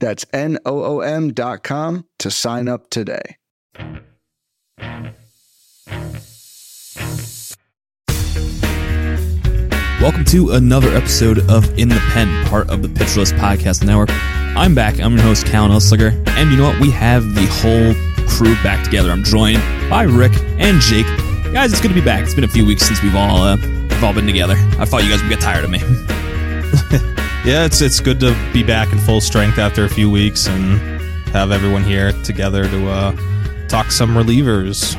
That's N O O M.com to sign up today. Welcome to another episode of In the Pen, part of the Pitcher List Podcast Network. I'm back. I'm your host, Callen Elslager. And you know what? We have the whole crew back together. I'm joined by Rick and Jake. Guys, it's good to be back. It's been a few weeks since we've all uh, we've all been together. I thought you guys would get tired of me. yeah, it's it's good to be back in full strength after a few weeks and have everyone here together to uh, talk some relievers.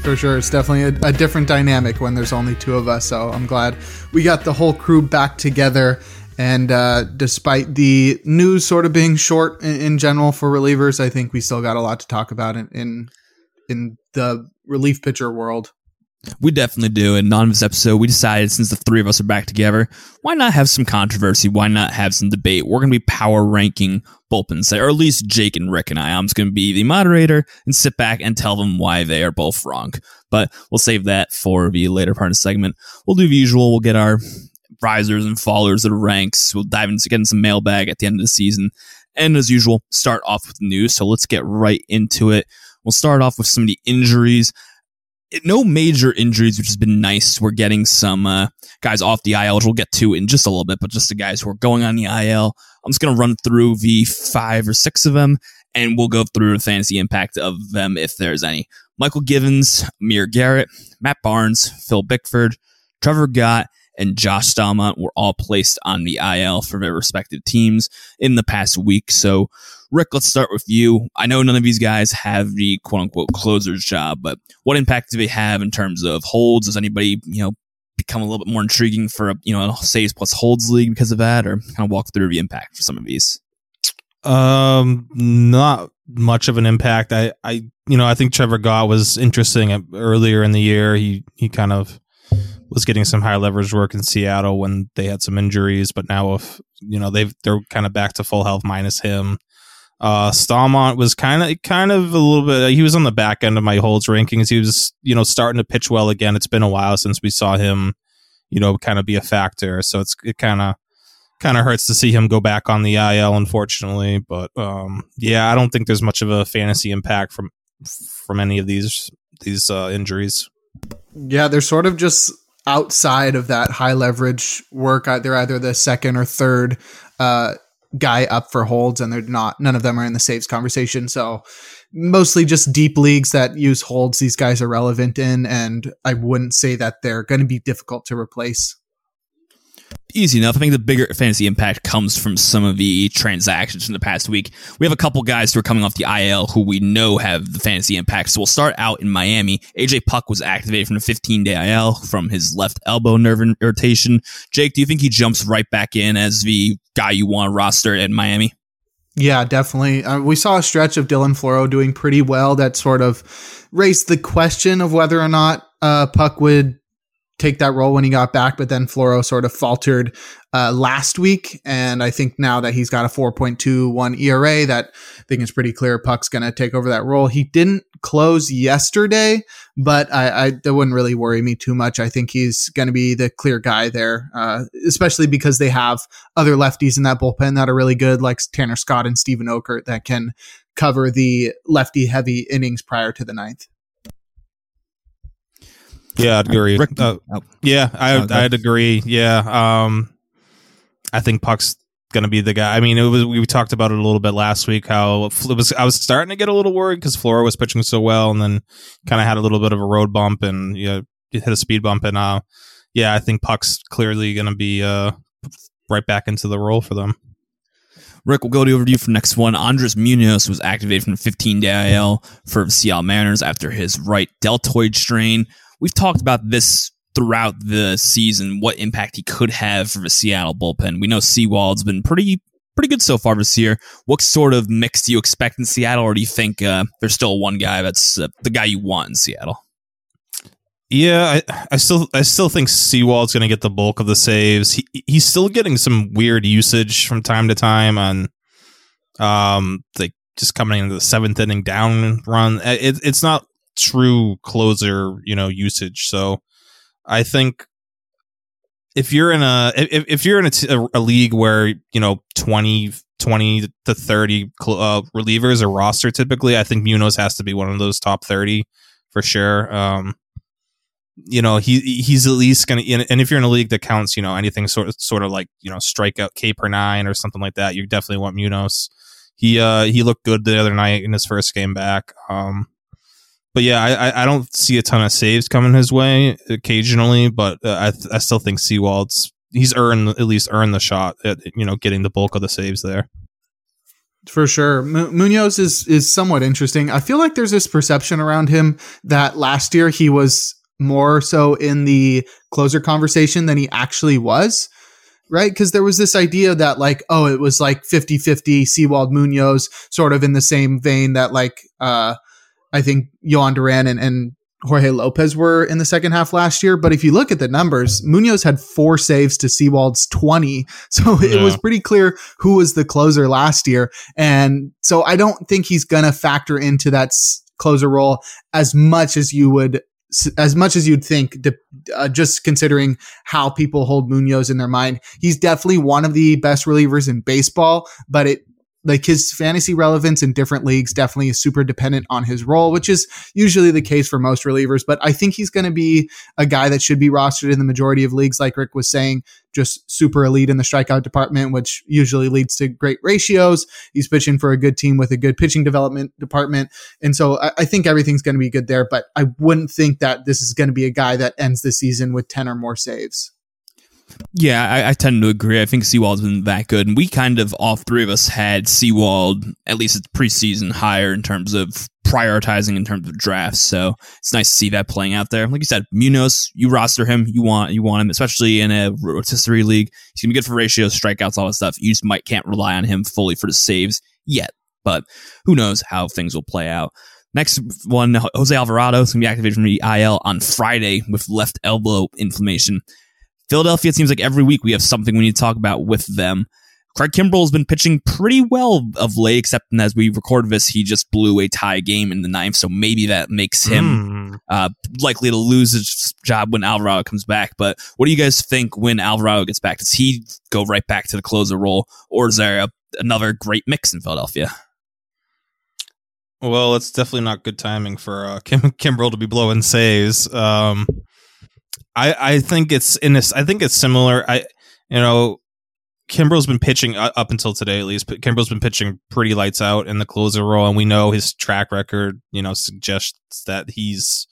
For sure, it's definitely a, a, different dynamic when there's only two of us. So I'm glad we got the whole crew back together. And uh, despite the news sort of being short in, in, general for relievers, I think we still got a lot to talk about in in, in the relief pitcher world. We definitely do. And on this episode, we decided since the three of us are back together, why not have some controversy? Why not have some debate? We're going to be power ranking bullpens, or at least Jake and Rick and I. I'm just going to be the moderator and sit back and tell them why they are both wrong. But we'll save that for the later part of the segment. We'll do the usual. We'll get our risers and fallers of the ranks. We'll dive into getting some mailbag at the end of the season. And as usual, start off with news. So let's get right into it. We'll start off with some of the injuries no major injuries, which has been nice. We're getting some uh, guys off the IL, which we'll get to in just a little bit, but just the guys who are going on the IL. I'm just going to run through the five or six of them, and we'll go through the fantasy impact of them if there's any. Mychal Givens, Amir Garrett, Matt Barnes, Phil Bickford, Trevor Gott, and Josh Staumont were all placed on the IL for their respective teams in the past week. So, Rick, let's start with you. I know none of these guys have the quote unquote closer's job, but what impact do they have in terms of holds? Does anybody, you know, become a little bit more intriguing for a, you know, a saves plus holds league because of that or kind of walk through the impact for some of these? Um, not much of an impact. I, I, you know, I think Trevor Gott was interesting earlier in the year. He, he kind of was getting some high leverage work in Seattle when they had some injuries, but now if you know they've they're kind of back to full health minus him. Uh, Staumont was kind of kind of a little bit. He was on the back end of my holds rankings. He was you know starting to pitch well again. It's been a while since we saw him, you know, kind of be a factor. So it's it kind of kind of hurts to see him go back on the IL, unfortunately. But um, yeah, I don't think there's much of a fantasy impact from from any of these these uh, injuries. Yeah, they're sort of just outside of that high leverage work. They're either the second or third uh, guy up for holds, and they're not. None of them are in the saves conversation. So mostly just deep leagues that use holds. These guys are relevant in, and I wouldn't say that they're going to be difficult to replace easy enough. I think the bigger fantasy impact comes from some of the transactions from the past week. We have a couple guys who are coming off the IL who we know have the fantasy impact. So we'll start out in Miami. AJ Puk was activated from the 15 day IL from his left elbow nerve irritation. Jake, do you think he jumps right back in as the guy you want to roster in Miami? Yeah, definitely. Uh, we saw a stretch of Dylan Floro doing pretty well that sort of raised the question of whether or not uh, Puk would take that role when he got back, but then Floro sort of faltered uh, last week. And I think now that he's got a 4.21 ERA, that I think it's pretty clear Puk's going to take over that role. He didn't close yesterday, but I, I, that wouldn't really worry me too much. I think he's going to be the clear guy there, uh, especially because they have other lefties in that bullpen that are really good, like Tanner Scott and Steven Okert, that can cover the lefty heavy innings prior to the ninth. Yeah, I'd agree. Uh, oh. yeah, I oh, I'd agree. Yeah, um, I think Puk's gonna be the guy. I mean, it was we talked about it a little bit last week. How it was I was starting to get a little worried because Floro was pitching so well, and then kind of had a little bit of a road bump and you know, hit a speed bump, and uh, yeah, I think Puk's clearly gonna be uh right back into the role for them. Rick, we'll go to over to you for next one. Andres Munoz was activated from 15 day IL for Seattle Mariners after his right deltoid strain we've talked about this throughout the season, what impact he could have for the Seattle bullpen. We know Sewald's been pretty pretty good so far this year. What sort of mix do you expect in Seattle, or do you think uh, there's still one guy that's uh, the guy you want in Seattle? Yeah, I, I still I still think Sewald's going to get the bulk of the saves. He he's still getting some weird usage from time to time on, um, like just coming into the seventh inning down run. It, it's not true closer, you know, usage. So I think if you're in a if, if you're in a, t- a league where you know 20, 20 to 30 uh, relievers are roster typically i think munoz has to be one of those top 30 for sure. Um you know he he's at least gonna and if you're in a league that counts you know anything sort of sort of like you know strikeout k per nine or something like that you definitely want munoz. He uh he looked good the other night in his first game back. Um but yeah, I, I don't see a ton of saves coming his way occasionally, but uh, I I still think Sewald's he's earned at least earned the shot at you know getting the bulk of the saves there. For sure, M- Munoz is is somewhat interesting. I feel like there's this perception around him that last year he was more so in the closer conversation than he actually was right? Because there was this idea that like, oh, it was like 50-50 Sewald Munoz, sort of in the same vein that like uh I think Jhoan Duran and, and Jorge Lopez were in the second half last year. But if you look at the numbers, Munoz had four saves to Sewald's 20. So it was pretty clear who was the closer last year. And so I don't think he's going to factor into that closer role as much as you would. As much as you'd think, uh, just considering how people hold Munoz in their mind, he's definitely one of the best relievers in baseball. But it like his fantasy relevance in different leagues definitely is super dependent on his role, which is usually the case for most relievers. But I think he's going to be a guy that should be rostered in the majority of leagues, like Rick was saying, just super elite in the strikeout department, which usually leads to great ratios. He's pitching for a good team with a good pitching development department. And so I, I think everything's going to be good there. But I wouldn't think that this is going to be a guy that ends the season with 10 or more saves. Yeah, I, I, tend to agree. I think Sewald's been that good, and we kind of all three of us had Sewald at least it's preseason higher in terms of prioritizing in terms of drafts. So it's nice to see that playing out there. Like you said, Munoz, you roster him, you want you want him, especially in a rotisserie league. He's gonna be good for ratios, strikeouts, all that stuff. You just might can't rely on him fully for the saves yet, but who knows how things will play out. Next one, Jose Alvarado is going to be activated from the IL on Friday with left elbow inflammation. Philadelphia, it seems like every week we have something we need to talk about with them. Craig Kimbrel has been pitching pretty well of late, except as we record this, he just blew a tie game in the ninth, so maybe that makes him mm. uh, likely to lose his job when Alvarado comes back. But what do you guys think when Alvarado gets back? Does he go right back to the closer role, or is there a, another great mix in Philadelphia? Well, it's definitely not good timing for uh, Kim- Kimbrel to be blowing saves. Um, I I think it's in this. I think it's similar. I you know. Kimbrel's been pitching uh, up until today, at least. But Kimbrel's been pitching pretty lights out in the closer role, and we know his track record. You know, suggests that he's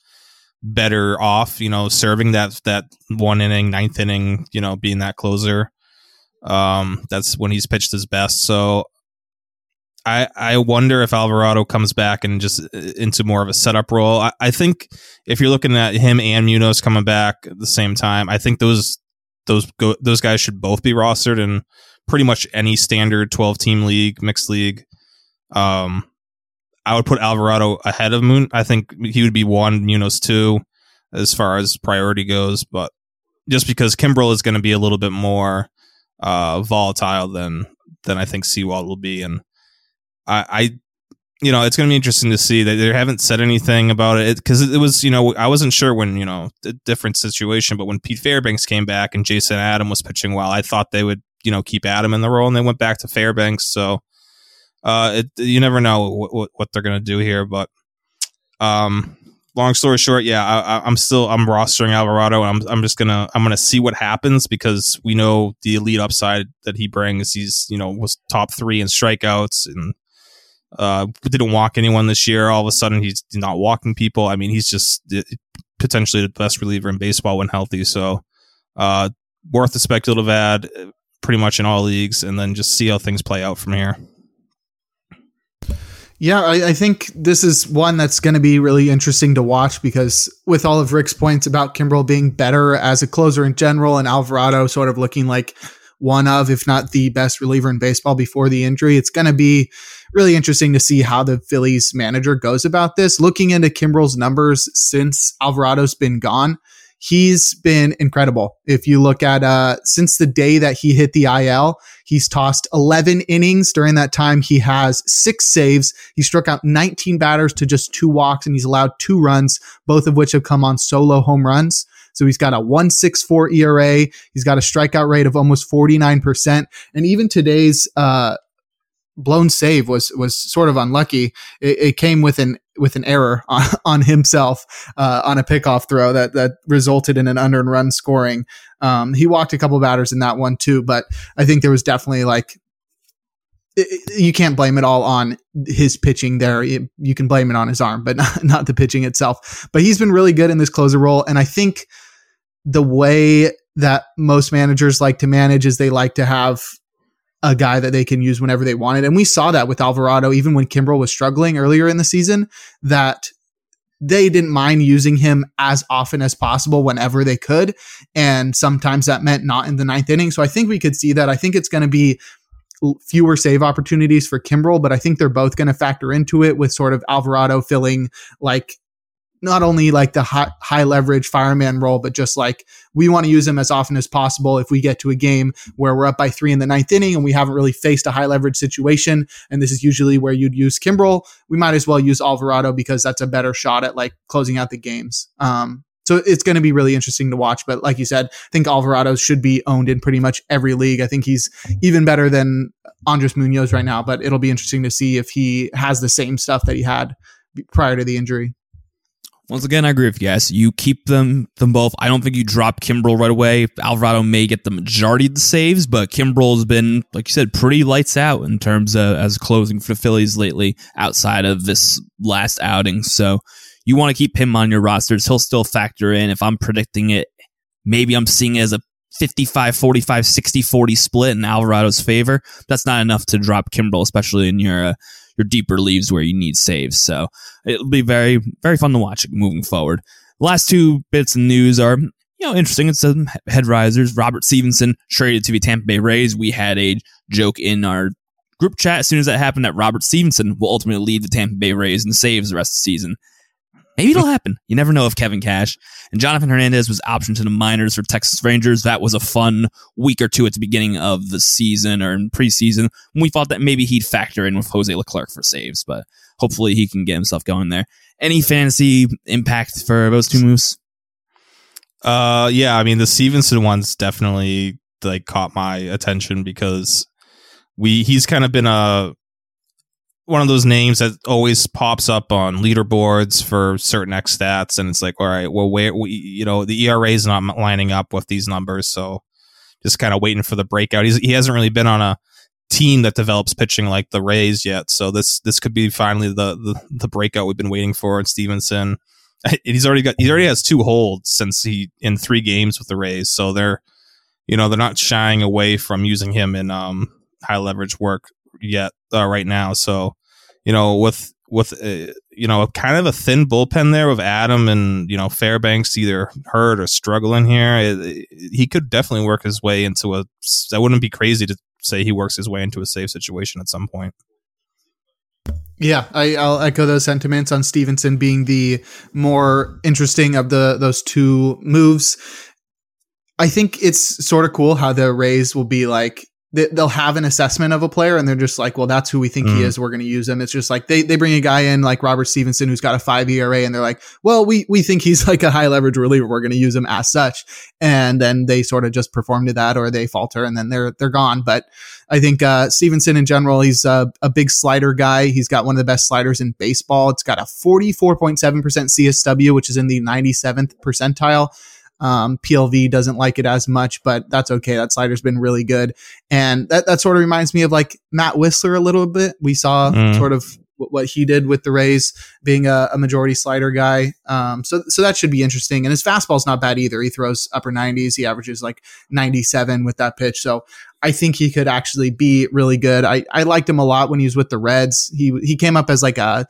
better off. You know, serving that that one inning, ninth inning. You know, being that closer. Um, that's when he's pitched his best. So I, I wonder if Alvarado comes back and just uh, into more of a setup role. I, I think if you're looking at him and Munoz coming back at the same time, I think those those go, those guys should both be rostered in pretty much any standard 12 team league, mixed league. Um, I would put Alvarado ahead of Moon. I think he would be one, Munoz two, as far as priority goes. But just because Kimbrel is going to be a little bit more uh, volatile than than I think Sewald will be, and I, I you know, it's going to be interesting to see that they haven't said anything about it because it, it, was, you know, I wasn't sure when, you know, a different situation, but when Pete Fairbanks came back and Jason Adam was pitching well, I thought they would, you know, keep Adam in the role and they went back to Fairbanks. So, uh, it, you never know what, what, what they're going to do here, but, um, long story short, yeah, I, am still I'm rostering Alvarado, and I'm I'm just gonna I'm gonna see what happens because we know the elite upside that he brings. He's you know was top three in strikeouts and uh, didn't walk anyone this year. All of a sudden, he's not walking people. I mean, he's just potentially the best reliever in baseball when healthy. So, uh, worth a speculative ad, pretty much in all leagues, and then just see how things play out from here. Yeah, I, I, think this is one that's going to be really interesting to watch because with all of Rick's points about Kimbrel being better as a closer in general and Alvarado sort of looking like one of, if not the best reliever in baseball before the injury. It's going to be really interesting to see how the Phillies manager goes about this. Looking into Kimbrel's numbers since Alvarado's been gone, he's been incredible. If you look at uh, since the day that he hit the IL, he's tossed 11 innings. During that time, he has six saves. He struck out 19 batters to just two walks, and he's allowed two runs, both of which have come on solo home runs. So he's got a 164 ERA. He's got a strikeout rate of almost 49%. And even today's uh, blown save was was sort of unlucky. It, it came with an with an error on, on himself uh, on a pickoff throw that that resulted in an unearned run scoring. Um, he walked a couple batters in that one too, but I think there was definitely like you can't blame it all on his pitching there. You can blame it on his arm, but not, not the pitching itself. But he's been really good in this closer role, and I think the way that most managers like to manage is they like to have a guy that they can use whenever they wanted. And we saw that with Alvarado, even when Kimbrel was struggling earlier in the season, that they didn't mind using him as often as possible whenever they could. And sometimes that meant not in the ninth inning. So I think we could see that. I think it's going to be fewer save opportunities for Kimbrel, but I think they're both going to factor into it with sort of Alvarado filling like not only like the high, high leverage fireman role, but just like we want to use him as often as possible. If we get to a game where we're up by three in the ninth inning and we haven't really faced a high leverage situation, and this is usually where you'd use Kimbrel, we might as well use Alvarado because that's a better shot at like closing out the games. Um, so it's going to be really interesting to watch. But like you said, I think Alvarado should be owned in pretty much every league. I think he's even better than Andres Munoz right now, but it'll be interesting to see if he has the same stuff that he had prior to the injury. Once again, I agree with you guys. You keep them them both. I don't think you drop Kimbrel right away. Alvarado may get the majority of the saves, but Kimbrel's been, like you said, pretty lights out in terms of as closing for the Phillies lately outside of this last outing. So you want to keep him on your rosters. He'll still factor in. If I'm predicting it, maybe I'm seeing it as a 55 45 60 40 split in Alvarado's favor. That's not enough to drop Kimbrel, especially in your uh, your deeper leaves where you need saves. So it'll be very, very fun to watch moving forward. The last two bits of news are, you know, interesting. It's some head risers. Robert Stephenson traded to the Tampa Bay Rays. We had a joke in our group chat as soon as that happened that Robert Stephenson will ultimately lead the Tampa Bay Rays and saves the rest of the season. Maybe it'll happen. You never know if Kevin Cash and Jonathan Hernandez was optioned to the minors for Texas Rangers. That was a fun week or two at the beginning of the season or in preseason. We thought that maybe he'd factor in with Jose Leclerc for saves, but hopefully he can get himself going there. Any fantasy impact for those two moves? Uh, yeah, I mean the Stephenson one's definitely like caught my attention because we he's kind of been a one of those names that always pops up on leaderboards for certain X stats, and it's like, all right, well, where we, you know, the ERA is not lining up with these numbers, so just kind of waiting for the breakout. He's, he hasn't really been on a team that develops pitching like the Rays yet, so this this could be finally the the, the breakout we've been waiting for in Stephenson. He's already got he already has two holds since he in three games with the Rays, so they're you know they're not shying away from using him in um high leverage work yet uh, right now. So, you know, with with uh, you know kind of a thin bullpen there with Adam and you know Fairbanks either hurt or struggling here, it, it, he could definitely work his way into a. That wouldn't be crazy to say he works his way into a safe situation at some point. Yeah, I, will echo those sentiments on Stephenson being the more interesting of the those two moves. I think it's sort of cool how the Rays will be like they'll have an assessment of a player and they're just like, well, that's who we think mm. he is. We're going to use him. It's just like they, they bring a guy in like Robert Stephenson, who's got a five ERA and they're like, well, we, we think he's like a high leverage reliever. We're going to use him as such. And then they sort of just perform to that or they falter and then they're, they're gone. But I think, uh, Stephenson in general, he's a, a big slider guy. He's got one of the best sliders in baseball. It's got a 44.7% CSW, which is in the 97th percentile. Um, PLV doesn't like it as much, but that's okay. That slider's been really good. And that, that sort of reminds me of like Matt Wisler a little bit. We saw mm. sort of what he did with the Rays being a, a majority slider guy. Um, so, so that should be interesting. And his fastball's not bad either. He throws upper 90s. He averages like 97 with that pitch. So I think he could actually be really good. I, I liked him a lot when he was with the Reds. He, he came up as like a,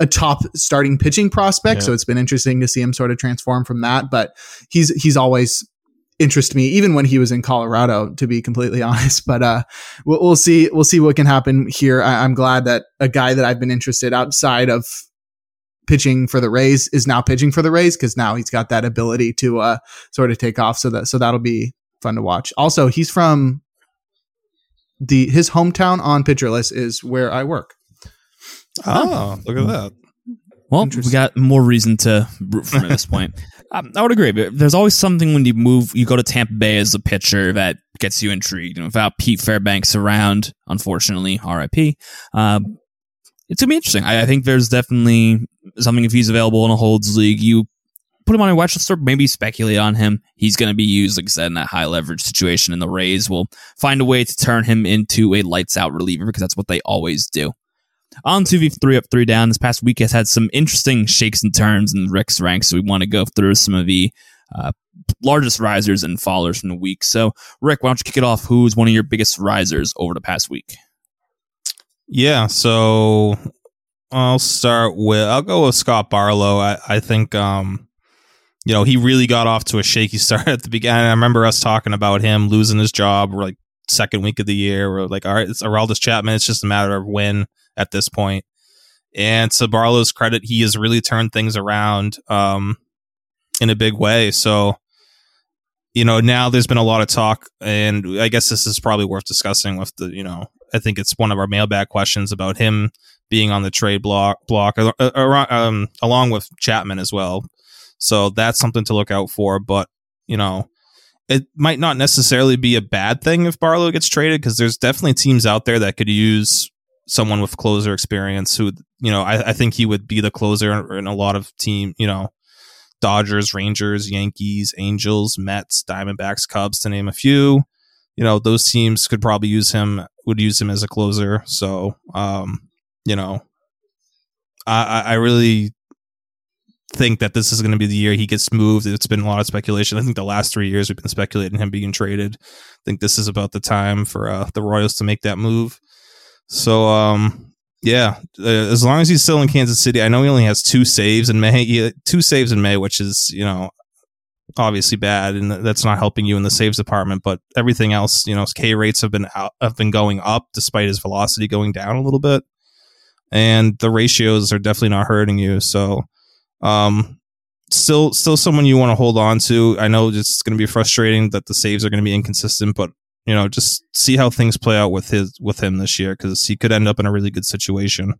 a top starting pitching prospect. Yeah. So it's been interesting to see him sort of transform from that. But he's he's always interest me even when he was in Colorado, to be completely honest. But uh, we'll, we'll see. We'll see what can happen here. I, I'm glad that a guy that I've been interested outside of pitching for the Rays is now pitching for the Rays because now he's got that ability to uh, sort of take off. So that so that'll be fun to watch. Also, he's from the his hometown on pitcher list is where I work. Oh, look at that. Well, we got more reason to root for him at this point. Um, I would agree, but there's always something when you move, you go to Tampa Bay as a pitcher that gets you intrigued. And without Pete Fairbanks around, unfortunately, RIP, um, it's gonna be interesting. I, I think there's definitely something if he's available in a holds league, you put him on your watch list or maybe speculate on him. He's going to be used, like I said, in that high leverage situation. And the Rays will find a way to turn him into a lights out reliever because that's what they always do. On to the three up, three down. This past week has had some interesting shakes and turns in Rick's ranks. So we want to go through some of the uh, largest risers and fallers from the week. So, Rick, why don't you kick it off? Who's one of your biggest risers over the past week? Yeah, so I'll start with I'll go with Scott Barlow. I, I think um you know, he really got off to a shaky start at the beginning. I remember us talking about him losing his job like second week of the year. We're like, all right, it's Aroldis Chapman. It's just a matter of when at this point. And to Barlow's credit, he has really turned things around um, in a big way. So, you know, now there's been a lot of talk, and I guess this is probably worth discussing with the, you know, I think it's one of our mailbag questions about him being on the trade block, block uh, uh, um, along with Chapman as well. So that's something to look out for. But, you know, it might not necessarily be a bad thing if Barlow gets traded because there's definitely teams out there that could use someone with closer experience who, you know, I, I think he would be the closer in a lot of team, you know, Dodgers, Rangers, Yankees, Angels, Mets, Diamondbacks, Cubs, to name a few. You know, those teams could probably use him, would use him as a closer. So, um, you know, I, I really think that this is going to be the year he gets moved. It's been a lot of speculation. I think the last three years we've been speculating him being traded. I think this is about the time for uh, the Royals to make that move. So, um, yeah, uh, as long as he's still in Kansas City, I know he only has two saves in May. He, two saves in May, which is you know obviously bad, and that's not helping you in the saves department. But everything else, you know, his K rates have been out, have been going up despite his velocity going down a little bit, and the ratios are definitely not hurting you. So, um, still, still someone you want to hold on to. I know it's going to be frustrating that the saves are going to be inconsistent, but you know, just see how things play out with his with him this year because he could end up in a really good situation.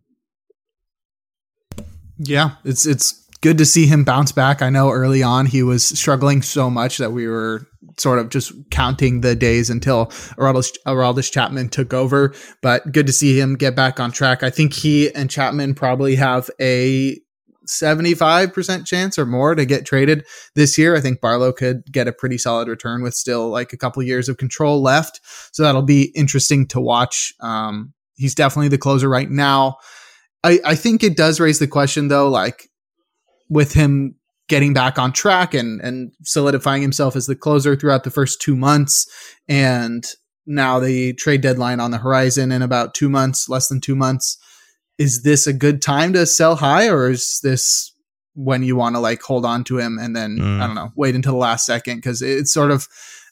Yeah, it's it's good to see him bounce back. I know early on he was struggling so much that we were sort of just counting the days until Aroldis Chapman took over. But good to see him get back on track. I think he and Chapman probably have a 75% chance or more to get traded this year. I think Barlow could get a pretty solid return with still like a couple years of control left. So that'll be interesting to watch. Um, he's definitely the closer right now. I, I think it does raise the question though, like with him getting back on track and, and solidifying himself as the closer throughout the first two months and now the trade deadline on the horizon in about two months, less than two months is this a good time to sell high or is this when you want to like hold on to him and then Mm. I don't know wait until the last second because it's sort of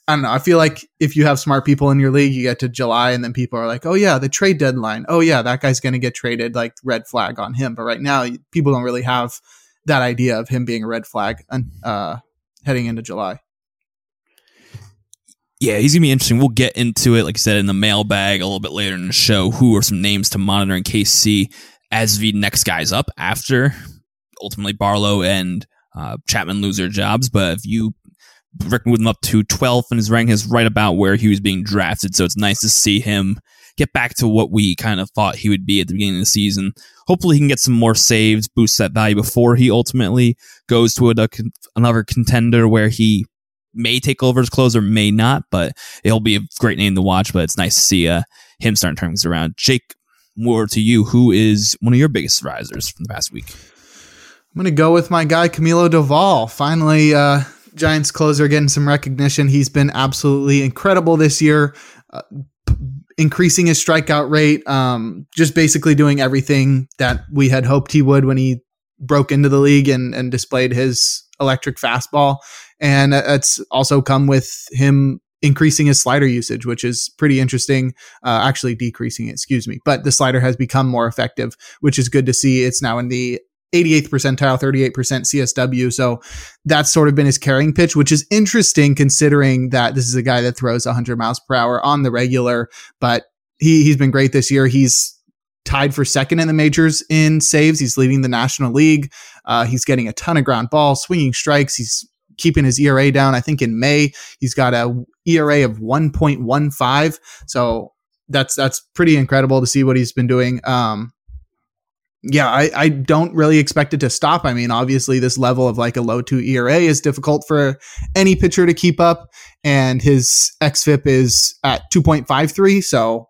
I don't know I feel like if you have smart people in your league you get to July and then people are like oh yeah the trade deadline oh yeah that guy's gonna get traded like red flag on him but right now people don't really have that idea of him being a red flag and uh, heading into July. Yeah, he's gonna be interesting. We'll get into it, like I said, in the mailbag a little bit later in the show. Who are some names to monitor in KC as the next guys up after ultimately Barlow and uh, Chapman lose their jobs. But if you Rick moved him up to 12th and his rank is right about where he was being drafted, so it's nice to see him get back to what we kind of thought he would be at the beginning of the season. Hopefully, he can get some more saves, boost that value before he ultimately goes to a, another contender where he may take over as closer, may not, but it'll be a great name to watch. But it's nice to see uh, him starting to turn things around. Jake, more to you. Who is one of your biggest risers from the past week? I'm going to go with my guy, Camilo Doval. Finally, uh, Giants closer getting some recognition. He's been absolutely incredible this year, uh, p- increasing his strikeout rate, um, just basically doing everything that we had hoped he would when he broke into the league and, and displayed his electric fastball. And it's also come with him increasing his slider usage, which is pretty interesting. Uh, actually, decreasing it, excuse me. But the slider has become more effective, which is good to see. It's now in the 88th percentile, 38% CSW. So that's sort of been his carrying pitch, which is interesting considering that this is a guy that throws 100 miles per hour on the regular. But he, he's been great this year. He's tied for second in the majors in saves. He's leading the National League. Uh, he's getting a ton of ground ball, swinging strikes. He's keeping his ERA down. I think in May he's got a ERA of 1.15. So that's that's pretty incredible to see what he's been doing. Um, yeah, I, I don't really expect it to stop. I mean, obviously, this level of like a low two ERA is difficult for any pitcher to keep up, and his xFIP is at 2.53. So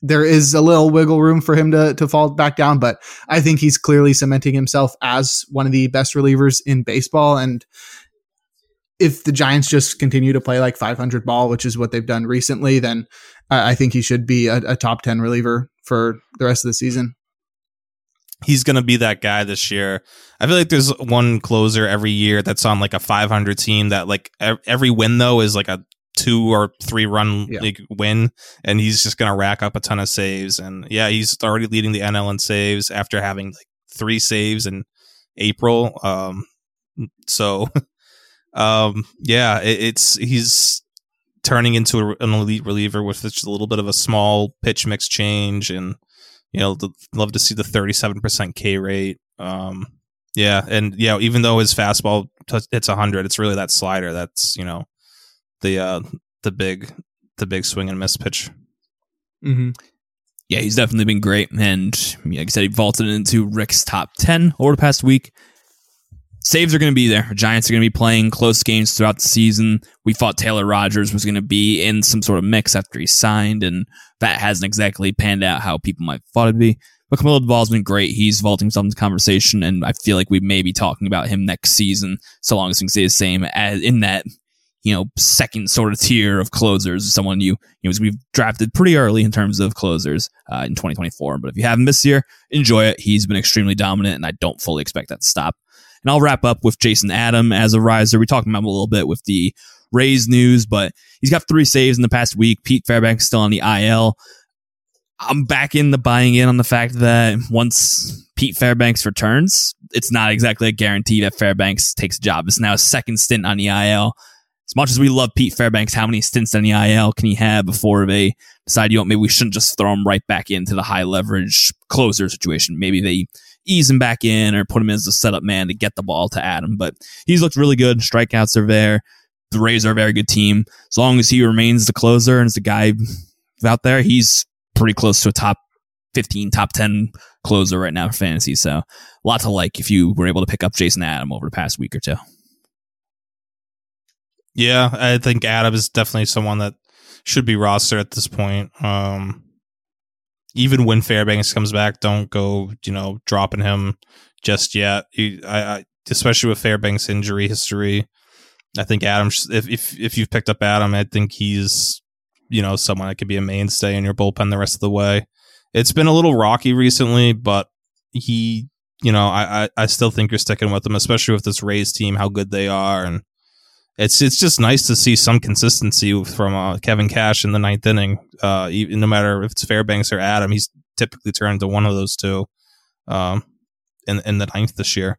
there is a little wiggle room for him to to fall back down, but I think he's clearly cementing himself as one of the best relievers in baseball. And if the Giants just continue to play like 500 ball, which is what they've done recently, then I think he should be a, a top 10 reliever for the rest of the season. He's going to be that guy this year. I feel like there's one closer every year that's on like a 500 team that like every win though is like a two or three run yeah. like win, and he's just gonna rack up a ton of saves. And yeah, he's already leading the NL in saves after having like three saves in April. Um, so, um, yeah, it, it's he's turning into a, an elite reliever with just a little bit of a small pitch mix change, and you know, love to see the thirty seven percent K rate. Um, yeah, and yeah, even though his fastball t- hits hundred, it's really that slider that's you know the uh the big the big swing and miss pitch. Mm-hmm. Yeah, he's definitely been great, and like I said, he vaulted into Rick's top ten over the past week. Saves are going to be there. Giants are going to be playing close games throughout the season. We thought Taylor Rogers was going to be in some sort of mix after he signed, and that hasn't exactly panned out how people might have thought it'd be. But Camilo Doval's been great. He's vaulting some conversation, and I feel like we may be talking about him next season, so long as can stay the same as in that you know, second sort of tier of closers, someone you, you know, we've drafted pretty early in terms of closers uh, in 2024. But if you haven't this year, enjoy it. He's been extremely dominant, and I don't fully expect that to stop. And I'll wrap up with Jason Adam as a riser. We talked about him a little bit with the Rays news, but he's got three saves in the past week. Pete Fairbanks still on the IL. I'm back in the buying in on the fact that once Pete Fairbanks returns, it's not exactly a guarantee that Fairbanks takes a job. It's now a second stint on the IL as much as we love Pete Fairbanks, how many stints in the IL can he have before they decide, you know, maybe we shouldn't just throw him right back into the high leverage closer situation? Maybe they ease him back in or put him as a setup man to get the ball to Adam. But he's looked really good. Strikeouts are there. The Rays are a very good team. As long as he remains the closer and is the guy out there, he's pretty close to a top 15, top 10 closer right now for fantasy. So a lot to like if you were able to pick up Jason Adam over the past week or two. Yeah, I think Adam is definitely someone that should be rostered at this point. Um, even when Fairbanks comes back, don't go, you know, dropping him just yet. I, I, especially with Fairbanks' injury history, I think Adam. If if if you've picked up Adam, I think he's, you know, someone that could be a mainstay in your bullpen the rest of the way. It's been a little rocky recently, but he, you know, I I, I still think you're sticking with him, especially with this Rays team, how good they are, and it's it's just nice to see some consistency from uh, Kevin Cash in the ninth inning. Uh, even, no matter if it's Fairbanks or Adam, he's typically turned to one of those two um, in in the ninth this year.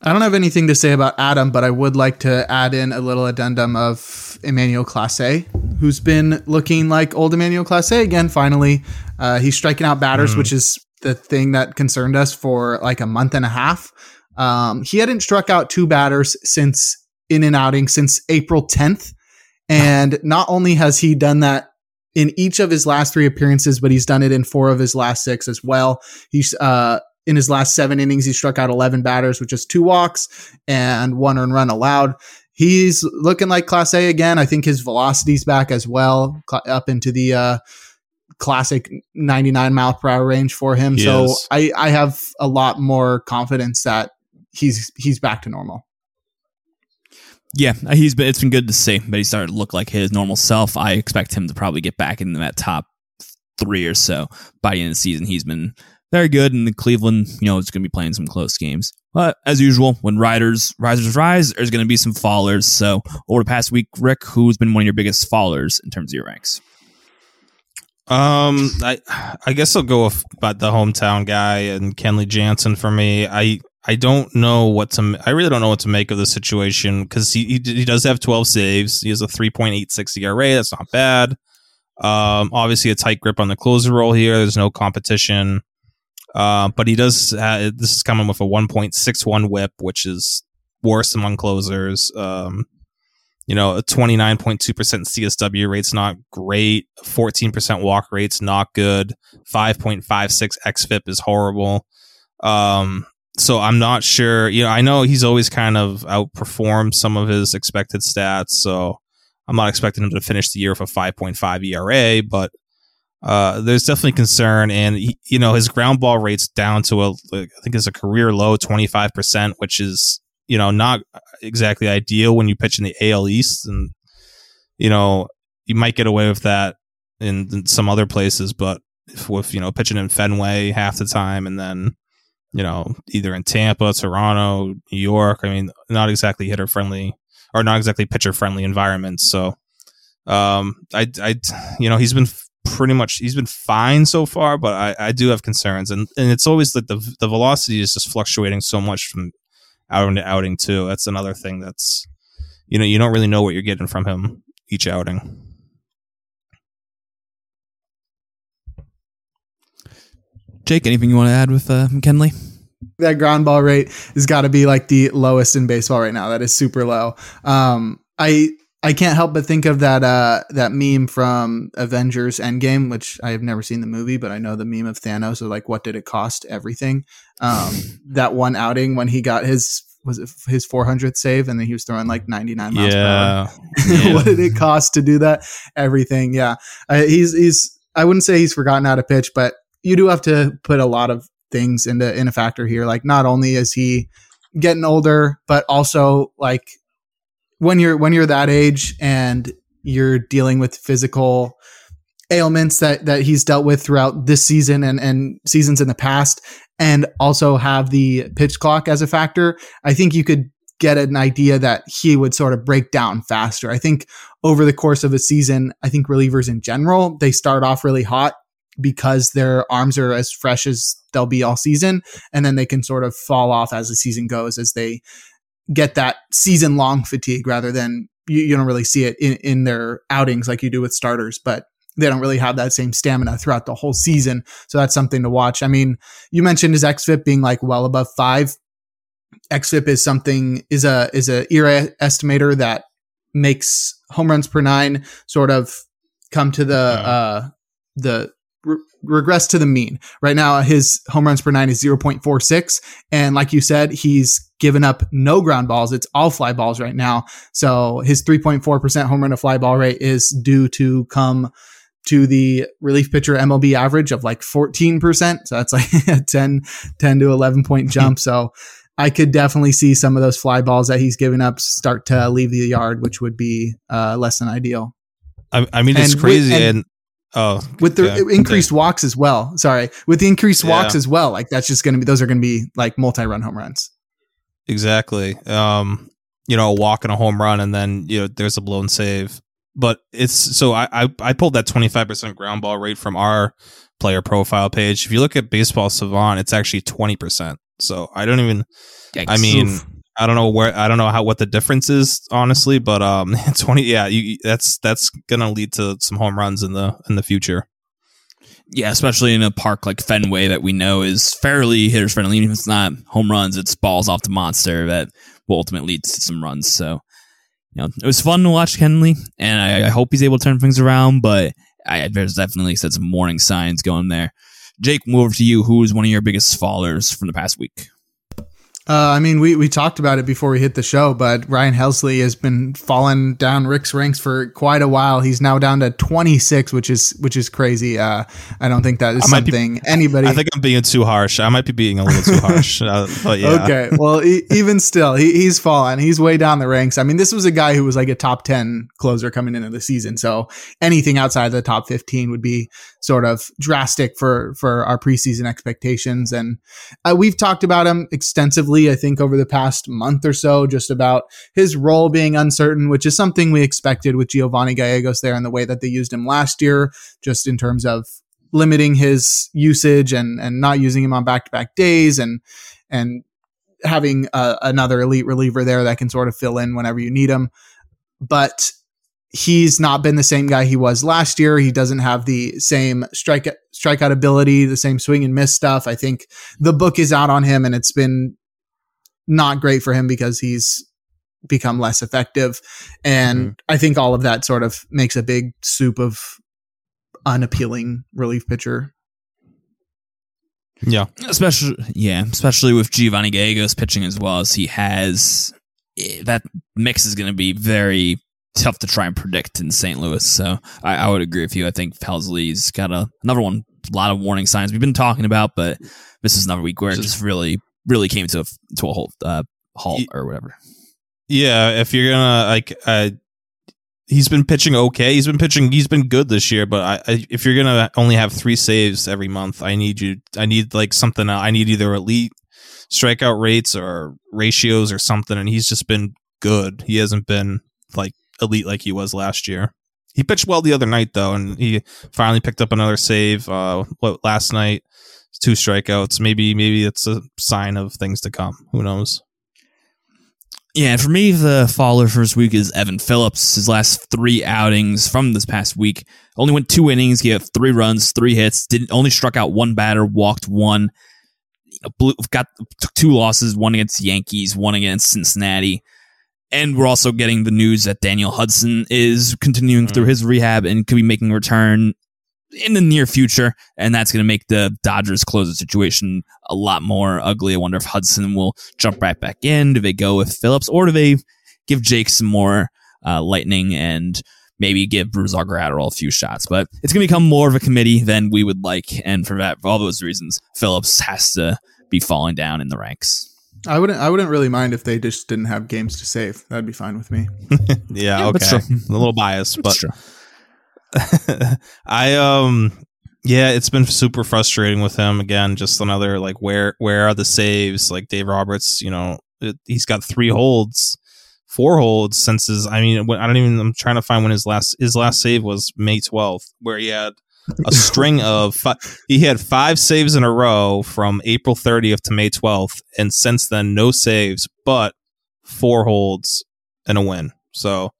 I don't have anything to say about Adam, but I would like to add in a little addendum of Emmanuel Clase, who's been looking like old Emmanuel Clase again. Finally, uh, he's striking out batters, mm. which is the thing that concerned us for like a month and a half. Um, he hadn't struck out two batters since in an outing since April 10th. And not only has he done that in each of his last three appearances, but he's done it in four of his last six as well. He's, uh, in his last seven innings, he struck out 11 batters, which is two walks and one earned run allowed. He's looking like Class A again. I think his velocity's back as well, up into the, uh, classic 99 mile per hour range for him. He so I, I have a lot more confidence that he's he's back to normal. Yeah, he's been. It's been good to see, but he started to look like his normal self. I expect him to probably get back in that top three or so by the end of the season. He's been very good. And the Cleveland, you know, is going to be playing some close games. But as usual, when riders risers rise, there's going to be some fallers. So over the past week, Rick, who's been one of your biggest fallers in terms of your ranks? Um, I I guess I'll go with about the hometown guy and Kenley Jansen for me. I I don't know what to. I really don't know what to make of the situation because he, he he does have twelve saves. He has a three point eight six ERA. That's not bad. Um, obviously a tight grip on the closer role here. There's no competition. Uh, but he does. Uh, this is coming with a 1.61 WHIP, which is worse among closers. Um, you know, a 29.2% CSW rate's not great. 14% walk rate's not good. 5.56 XFIP is horrible. Um, so I'm not sure. You know, I know he's always kind of outperformed some of his expected stats. So I'm not expecting him to finish the year with a 5.5 ERA, but uh, there's definitely concern. And, he, you know, his ground ball rate's down to a, I think it's a career low 25%, which is, you know, not exactly ideal when you pitch in the AL East. And, you know, you might get away with that in, in some other places, but if, with, you know, pitching in Fenway half the time and then, you know, either in Tampa, Toronto, New York, I mean, not exactly hitter friendly or not exactly pitcher friendly environments. So, um, I, I, you know, he's been pretty much he's been fine so far, but I, I do have concerns, and and it's always that the the velocity is just fluctuating so much from outing to outing too. That's another thing that's you know you don't really know what you're getting from him each outing. Jake, anything you want to add with uh, Kenley? That ground ball rate has got to be like the lowest in baseball right now. That is super low. Um, I I can't help but think of that uh, that meme from Avengers Endgame, which I have never seen the movie, but I know the meme of Thanos of like, what did it cost? Everything. Um, that one outing when he got his was it his 400th save, and then he was throwing like 99 miles Yeah. per hour. what did it cost to do that? Everything. Yeah, uh, he's he's. I wouldn't say he's forgotten how to pitch, but you do have to put a lot of things into in a factor here. Like not only is he getting older, but also like when you're when you're that age and you're dealing with physical ailments that that he's dealt with throughout this season and and seasons in the past and also have the pitch clock as a factor i think you could get an idea that he would sort of break down faster i think over the course of a season i think relievers in general they start off really hot because their arms are as fresh as they'll be all season and then they can sort of fall off as the season goes as they get that season long fatigue rather than you, you don't really see it in, in their outings like you do with starters, but they don't really have that same stamina throughout the whole season. So that's something to watch. I mean, you mentioned his XFIP being like well above five. XFIP is something is a is a ERA estimator that makes home runs per nine sort of come to the uh the re- regress to the mean. Right now, his home runs per nine is 0.46. And like you said, he's given up no ground balls. It's all fly balls right now. So his 3.4% home run to fly ball rate is due to come to the relief pitcher MLB average of like 14%. So that's like a 10, 10 to 11 point jump. so I could definitely see some of those fly balls that he's given up start to leave the yard, which would be uh, less than ideal. I, I mean, it's And with- crazy. and- and, oh, with the yeah, increased walks as well. Sorry, with the increased walks as well. Like that's just going to be those are going to be like multi-run home runs. Exactly. Um, you know, a walk and a home run, and then you know there's a blown save. But it's so I I, I pulled that 25 percent ground ball rate from our player profile page. If you look at Baseball Savant, it's actually 20 percent. So I don't even. I mean, Oof. I don't know where I don't know how what the difference is honestly, but um, 20. Yeah, you, that's that's gonna lead to some home runs in the in the future. yeah, especially in a park like Fenway that we know is fairly hitters friendly. Even if it's not home runs, it's balls off the monster that will ultimately lead to some runs. So, you know, it was fun to watch Kenley, and I, I hope he's able to turn things around. But I, there's definitely said some warning signs going there. Jake, move over to you. Who is one of your biggest fallers from the past week? Uh, I mean, we, we talked about it before we hit the show, but Ryan Helsley has been falling down Rick's ranks for quite a while. He's now down to 26, which is which is crazy. Uh, I don't think that is might be- something anybody. I think I'm being too harsh. I might be being a little too harsh, uh, but yeah. Okay. Well, e- even still, he, he's fallen. He's way down the ranks. I mean, this was a guy who was like a top 10 closer coming into the season. So anything outside the top 15 would be sort of drastic for for our preseason expectations. And uh, we've talked about him extensively, I think, over the past month or so, just about his role being uncertain, which is something we expected with Giovanny Gallegos there and the way that they used him last year, just in terms of limiting his usage and and not using him on back to back days and and having uh, another elite reliever there that can sort of fill in whenever you need him. But he's not been the same guy he was last year. He doesn't have the same strike strikeout ability, the same swing and miss stuff. I think the book is out on him, and it's been not great for him because he's become less effective. And mm-hmm. I think all of that sort of makes a big soup of unappealing relief pitcher. Yeah, especially yeah, especially with Giovanny Gallegos pitching as well as he has. Eh, that mix is going to be very tough to try and predict in St. Louis. So I, I would agree with you. I think Helsley's got a, another one, a lot of warning signs we've been talking about, but this is another week where it just really, really came to a, to a halt, uh, halt or whatever. Yeah, if you're gonna like, uh, he's been pitching okay. He's been pitching. He's been good this year. But I, I, if you're gonna only have three saves every month, I need you. I need like something. I need either elite strikeout rates or ratios or something. And he's just been good. He hasn't been like elite like he was last year. He pitched well the other night though, and he finally picked up another save. Uh, what last night? Two strikeouts. Maybe maybe it's a sign of things to come. Who knows? Yeah, for me, the faller first week is Evan Phillips. His last three outings from this past week only went two innings, gave three runs, three hits, didn't only struck out one batter, walked one, blew, got took two losses, one against Yankees, one against Cincinnati. And we're also getting the news that Daniel Hudson is continuing mm. through his rehab and could be making a return in the near future. And that's going to make the Dodgers closer situation a lot more ugly. I wonder if Hudson will jump right back in. Do they go with Phillips or do they give Jake some more uh, lightning and maybe give Brusdar Graterol a few shots? But it's going to become more of a committee than we would like. And for that, for all those reasons, Phillips has to be falling down in the ranks. I wouldn't. I wouldn't really mind if they just didn't have games to save. That'd be fine with me. yeah, yeah, okay. A little biased, but I um yeah, it's been super frustrating with him again. Just another like where where are the saves? Like Dave Roberts, you know, it, he's got three holds, four holds since his. I mean, I don't even. I'm trying to find when his last his last save was May 12th, where he had a string of fi- he had five saves in a row from April 30th to May 12th, and since then no saves, but four holds and a win. So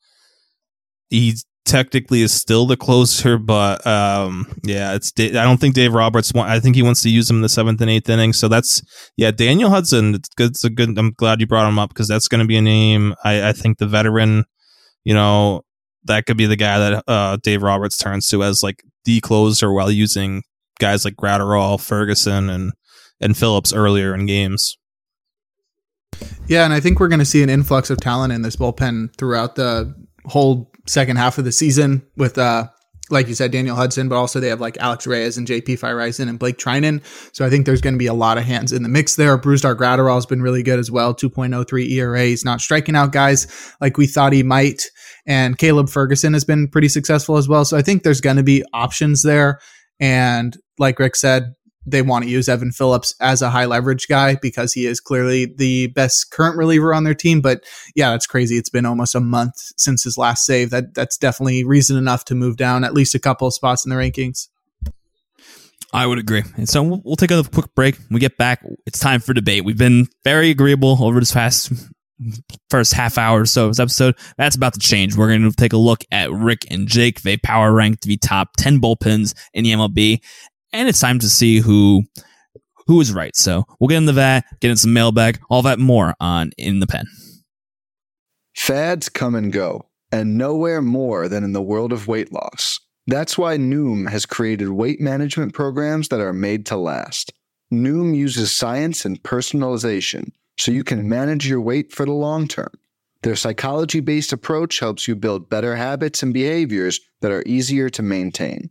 he technically is still the closer, but um, yeah, it's I don't think Dave Roberts. Want, I think he wants to use him in the seventh and eighth inning. So that's yeah, Daniel Hudson. It's good. It's a good. I'm glad you brought him up because that's going to be a name. I, I think the veteran, you know, that could be the guy that uh, Dave Roberts turns to as like the closer while using guys like Graterol, Ferguson, and and Phillips earlier in games. Yeah, and I think we're going to see an influx of talent in this bullpen throughout the whole second half of the season with uh like you said, Daniel Hudson, but also they have like Alex Reyes and JP Feyereisen and Blake Treinen. So I think there's going to be a lot of hands in the mix there. Brusdar Graterol has been really good as well. 2.03 ERA. He's not striking out guys like we thought he might. And Caleb Ferguson has been pretty successful as well. So I think there's going to be options there. And like Rick said, they want to use Evan Phillips as a high leverage guy because he is clearly the best current reliever on their team. But yeah, that's crazy. It's been almost a month since his last save. That that's definitely reason enough to move down at least a couple of spots in the rankings. I would agree. And so we'll, take a quick break. When we get back. It's time for debate. We've been very agreeable over this past first half hour or so of this episode. That's about to change. We're going to take a look at Rick and Jake. They power ranked the top 10 bullpens in the MLB and it's time to see who who is right. So we'll get into that, get in some mailbag, all that more on In the Pen. Fads come and go, and nowhere more than in the world of weight loss. That's why Noom has created weight management programs that are made to last. Noom uses science and personalization so you can manage your weight for the long term. Their psychology based approach helps you build better habits and behaviors that are easier to maintain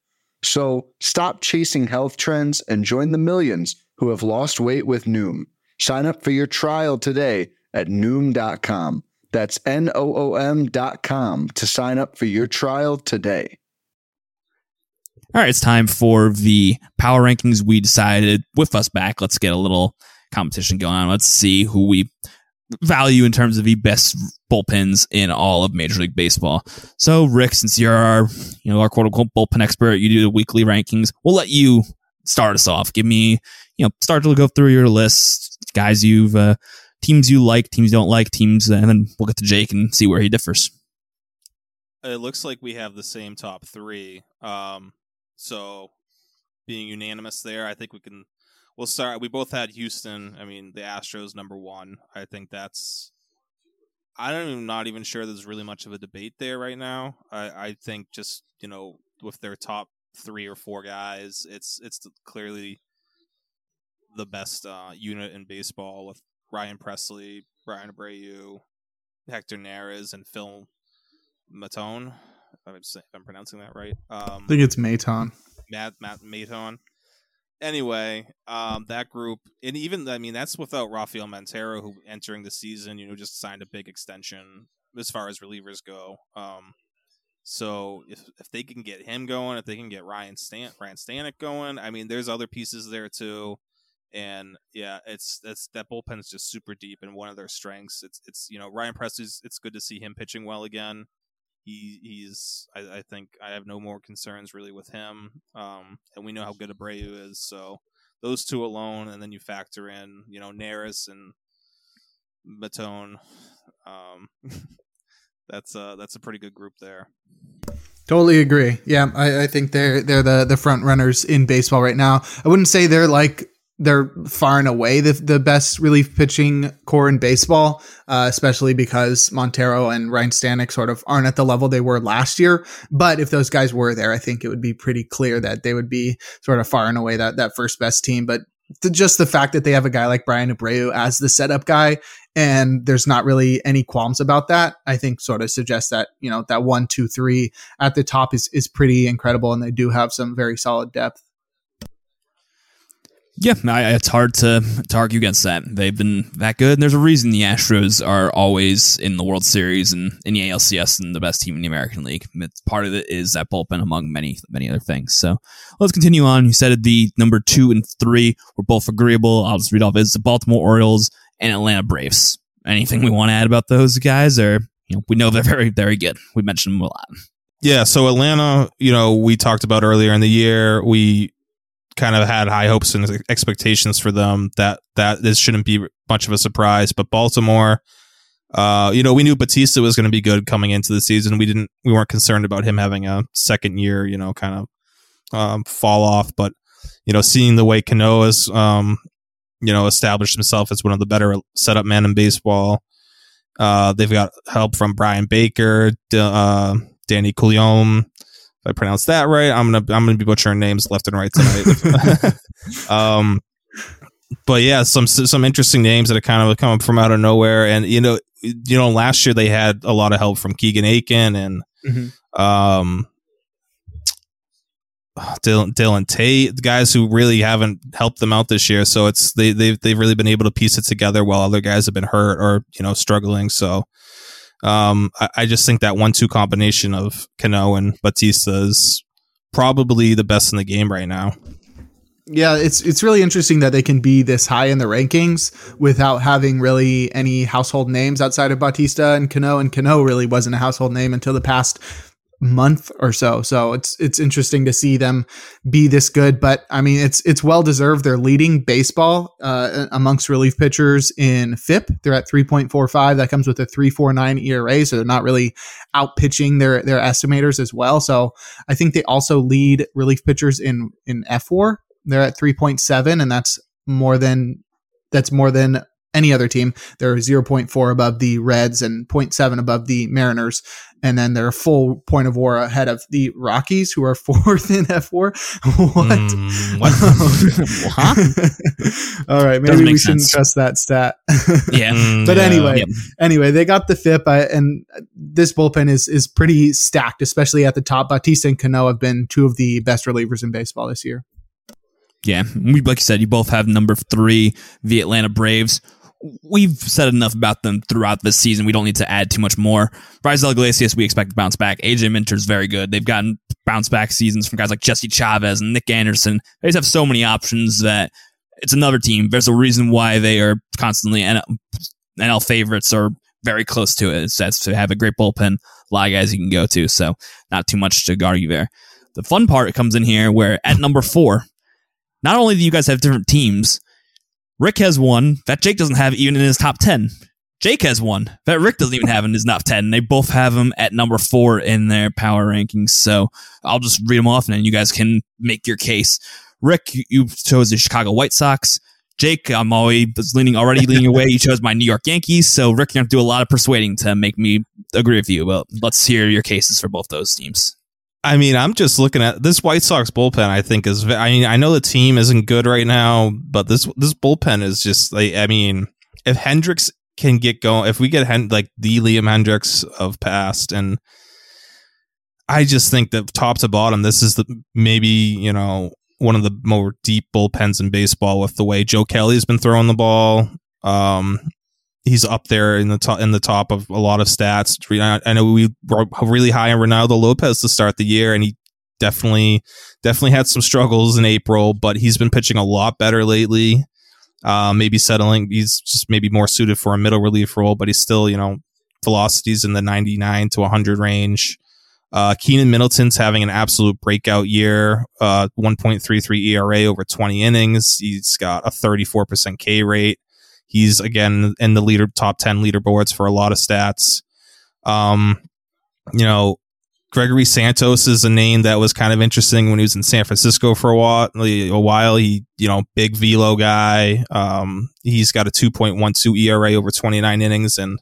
So stop chasing health trends and join the millions who have lost weight with Noom. Sign up for your trial today at Noom.com. That's N O O M.com to sign up for your trial today. All right, it's time for the power rankings. We decided with us back, let's get a little competition going on. Let's see who we value in terms of the best bullpens in all of Major League Baseball. So, Rick, since you're our, you know, our quote unquote bullpen expert, you do the weekly rankings. We'll let you start us off. Give me, you know, start to go through your list, guys you've, uh, teams you like, teams you don't like, teams, and then we'll get to Jake and see where he differs. It looks like we have the same top three. Um, so being unanimous there, I think we can. We'll start. We both had Houston. I mean, the Astros number one. I think that's. I don't. Even, not even sure there's really much of a debate there right now. I, I think just you know with their top three or four guys, it's it's clearly the best uh, unit in baseball with Ryan Pressly, Bryan Abreu, Hector Neris, and Phil Maton. I'm, saying, I'm pronouncing that right. Um, I think it's Maton. Matt Matt Maton. Anyway, um, that group, and even I mean, that's without Rafael Montero, who entering the season, you know, just signed a big extension as far as relievers go. Um, so if if they can get him going, if they can get Ryan Stan Ryan Stanek going, I mean, there's other pieces there too. And yeah, it's that's that bullpen is just super deep and one of their strengths. It's it's you know Ryan Pressly's. It's good to see him pitching well again he he's I, I, think I have no more concerns really with him. Um, and we know how good Abreu is, so those two alone, and then you factor in you know Neris and Maton. Um, that's a that's a pretty good group there. Totally agree. Yeah, I, I think they're they're the the front runners in baseball right now. I wouldn't say they're like they're far and away the, the best relief pitching core in baseball, uh, especially because Montero and Ryan Stanek sort of aren't at the level they were last year. But if those guys were there, I think it would be pretty clear that they would be sort of far and away that, that first best team. But the, just the fact that they have a guy like Bryan Abreu as the setup guy and there's not really any qualms about that, I think sort of suggests that, you know, that one, two, three at the top is, is pretty incredible. And they do have some very solid depth. Yeah, it's hard to, to argue against that. They've been that good, and there's a reason the Astros are always in the World Series and in the ALCS and the best team in the American League. Part of it is that bullpen, among many many other things. So let's continue on. You said the number two and three were both agreeable. I'll just read off: is the Baltimore Orioles and Atlanta Braves. Anything we want to add about those guys, or you know, we know they're very very good. We mentioned them a lot. Yeah, so Atlanta, you know, we talked about earlier in the year. We kind of had high hopes and expectations for them that that this shouldn't be much of a surprise. But Baltimore, uh, you know, we knew Bautista was going to be good coming into the season. We didn't, we weren't concerned about him having a second year, you know, kind of um, fall off. But you know, seeing the way Cano has, um, you know, established himself as one of the better setup men in baseball. Uh, they've got help from Bryan Baker, uh, Danny Coulombe, if I pronounce that right, I'm gonna I'm gonna be butchering names left and right tonight. um, but yeah, some some interesting names that are kind of come from out of nowhere, and you know, you know, last year they had a lot of help from Keegan Akin and mm-hmm. um, Dylan, Dylan Tate, guys who really haven't helped them out this year. So it's they they've they've really been able to piece it together while other guys have been hurt or you know struggling. So um, I, I, just think that one-two combination of Cano and Bautista is probably the best in the game right now. Yeah, it's it's really interesting that they can be this high in the rankings without having really any household names outside of Bautista and Cano. And Cano really wasn't a household name until the past month or so. So it's it's interesting to see them be this good. But I mean, it's it's well deserved. They're leading baseball uh, amongst relief pitchers in FIP. They're at three point four five. That comes with a three four nine ERA. So they're not really out pitching their their estimators as well. So I think they also lead relief pitchers in in fWAR. They're at three point seven, and that's more than that's more than any other team. They're 0.4 above the Reds and 0.7 above the Mariners. And then they're a full point of war ahead of the Rockies, who are fourth in fWAR. what? Mm, what? Huh? All right. Maybe Doesn't we make shouldn't sense. trust that stat. Yeah. Mm, But yeah. anyway, Yep. anyway, they got the FIP, I, and this bullpen is is pretty stacked, especially at the top. Bautista and Cano have been two of the best relievers in baseball this year. Yeah, we like you said, you both have number three, the Atlanta Braves. We've said enough about them throughout this season. We don't need to add too much more. Raisel Iglesias, we expect to bounce back. AJ Minter's very good. They've gotten bounce back seasons from guys like Jesse Chavez and Nick Anderson. They just have so many options that it's another team. There's a reason why they are constantly NL, NL favorites or very close to it. It's that's to have a great bullpen, a lot of guys you can go to. So not too much to argue there. The fun part comes in here where at number four, not only do you guys have different teams, Rick has one that Jake doesn't have even in his top 10. Jake has one that Rick doesn't even have in his top 10. They both have him at number four in their power rankings. So I'll just read them off and then you guys can make your case. Rick, you- chose the Chicago White Sox. Jake, I'm always leaning already leaning away. You chose my New York Yankees. So Rick, you're going to do a lot of persuading to make me agree with you. But let's hear your cases for both those teams. I mean, I'm just looking at this White Sox bullpen. I think is. I mean, I know the team isn't good right now, but this this bullpen is just like. I mean, if Hendriks can get going, if we get Hen- like the Liam Hendriks of past, and I just think that top to bottom, this is the maybe you know one of the more deep bullpens in baseball with the way Joe Kelly's been throwing the ball. Um, he's up there in the top in the top of a lot of stats. I know we were really high on Reynaldo Lopez to start the year, and he definitely definitely had some struggles in April, but he's been pitching a lot better lately. Uh, maybe settling. He's just maybe more suited for a middle relief role, but he's still you know velocities in the 99 to 100 range. Uh, Keynan Middleton's having an absolute breakout year. Uh, 1.33 ERA over 20 innings. He's got a 34% K rate. He's again in the leader top 10 leaderboards for a lot of stats. Um, you know, Gregory Santos is a name that was kind of interesting when he was in San Francisco for a while. A while, he you know big velo guy. Um, he's got a 2.12 ERA over 29 innings and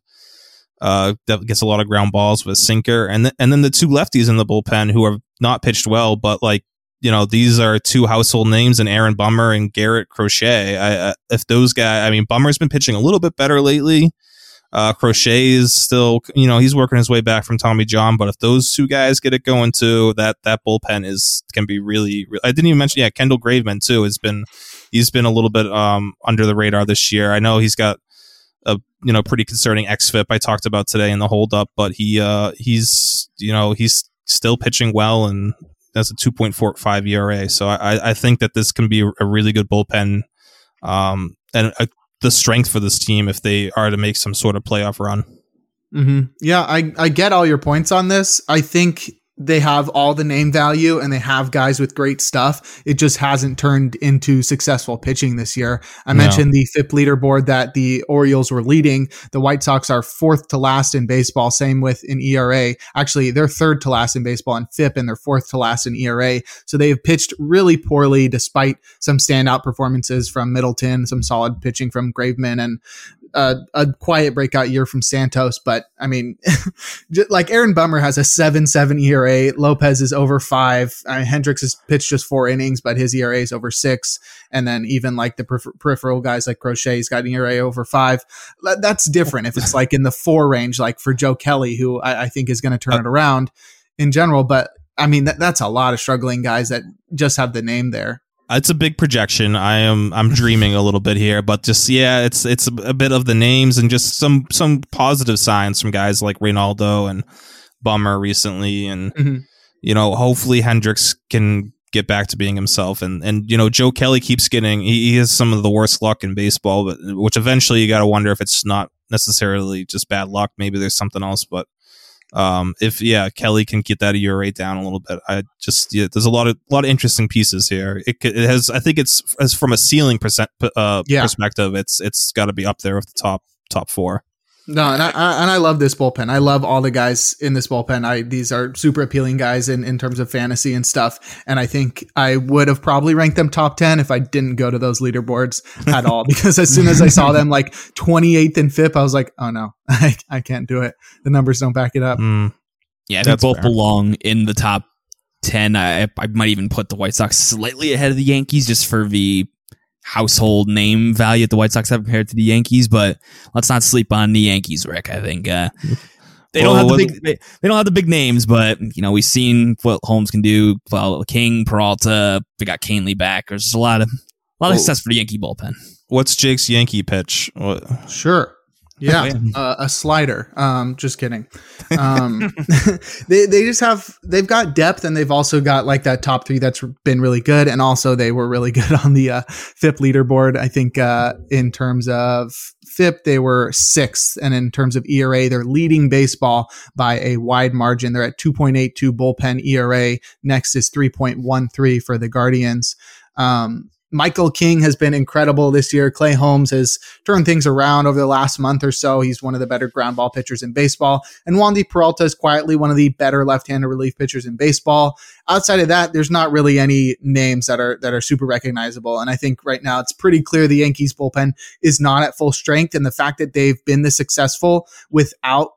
uh, that gets a lot of ground balls with a sinker. And th- and then the two lefties in the bullpen who have not pitched well, but like you know these are two household names and Aaron Bummer and Garrett Crochet. I, if those guys, I mean Bummer's been pitching a little bit better lately. Uh, Crochet is still, you know, he's working his way back from Tommy John. But if those two guys get it going too, that that bullpen is can be really. re- I didn't even mention, yeah, Kendall Graveman too has been, he's been a little bit um under the radar this year. I know he's got a you know pretty concerning xFIP I talked about today in the holdup, but he uh he's you know he's still pitching well and that's a 2.45 ERA. So I I think that this can be a really good bullpen. Um, and uh the strength for this team if they are to make some sort of playoff run. hmm Yeah, I, I get all your points on this. I think they have all the name value and they have guys with great stuff. It just hasn't turned into successful pitching this year. I No. mentioned the FIP leaderboard that the Orioles were leading. The White Sox are fourth to last in baseball. Same with in ERA. Actually, they're third to last in baseball in FIP and they're fourth to last in ERA. So they have pitched really poorly despite some standout performances from Middleton, some solid pitching from Graveman and uh, a quiet breakout year from Santos, but I mean, like Aaron Bummer has a seven seven ERA. Lopez is over five. I mean, Hendriks has pitched just four innings, but his ERA is over six. And then even like the peripher- peripheral guys like Crochet, he's got an ERA over five. That's different if it's like in the four range, like for Joe Kelly, who I, I think is going to turn it around in general. But I mean, that, that's a lot of struggling guys that just have the name there. It's a big projection. I am I'm dreaming a little bit here, but just yeah, it's it's a, bit of the names and just some some positive signs from guys like Reynaldo and Bummer recently, and Mhm. you know hopefully Hendriks can get back to being himself, and and you know Joe Kelly keeps getting he, he has some of the worst luck in baseball, but which eventually you got to wonder if it's not necessarily just bad luck, maybe there's something else, but. Um, if yeah, Kelly can get that ERA down a little bit. I just yeah, there's a lot of lot of interesting pieces here. It, it has I think it's as from a ceiling percent uh, Yeah. perspective, it's it's got to be up there with the top top four. No, and I, I, and I love this bullpen. I love all the guys in this bullpen. I these are super appealing guys in, in terms of fantasy and stuff. And I think I would have probably ranked them top ten if I didn't go to those leaderboards at all. Because as soon as I saw them like twenty eighth and fifth, I was like, oh no, I, I can't do it. The numbers don't back it up. Mm. Yeah, I think That's both fair. belong in the top ten. I, I might even put the White Sox slightly ahead of the Yankees just for the household name value that the White Sox have compared to the Yankees. But let's not sleep on the Yankees, Rick. I think uh, they don't Well, have the big they, they don't have the big names, but you know we've seen what Holmes can do. Well, King, Peralta, we got Kahnle back. There's a lot of a lot of Well- success for the Yankee bullpen. What's Jake's Yankee pitch? What? Sure. Yeah, uh, a slider. Um, just kidding. Um, they they just have they've got depth and they've also got like that top three that's been really good and also they were really good on the uh, FIP leaderboard. I think uh, in terms of FIP they were sixth and in terms of ERA they're leading baseball by a wide margin. They're at 2.82 bullpen ERA. Next is 3.13 for the Guardians. Um, Michael King has been incredible this year. Clay Holmes has turned things around over the last month or so. He's one of the better ground ball pitchers in baseball. And Wandy Peralta is quietly one of the better left-handed relief pitchers in baseball. Outside of that, there's not really any names that are that are super recognizable. And I think right now it's pretty clear the Yankees bullpen is not at full strength. And the fact that they've been this successful without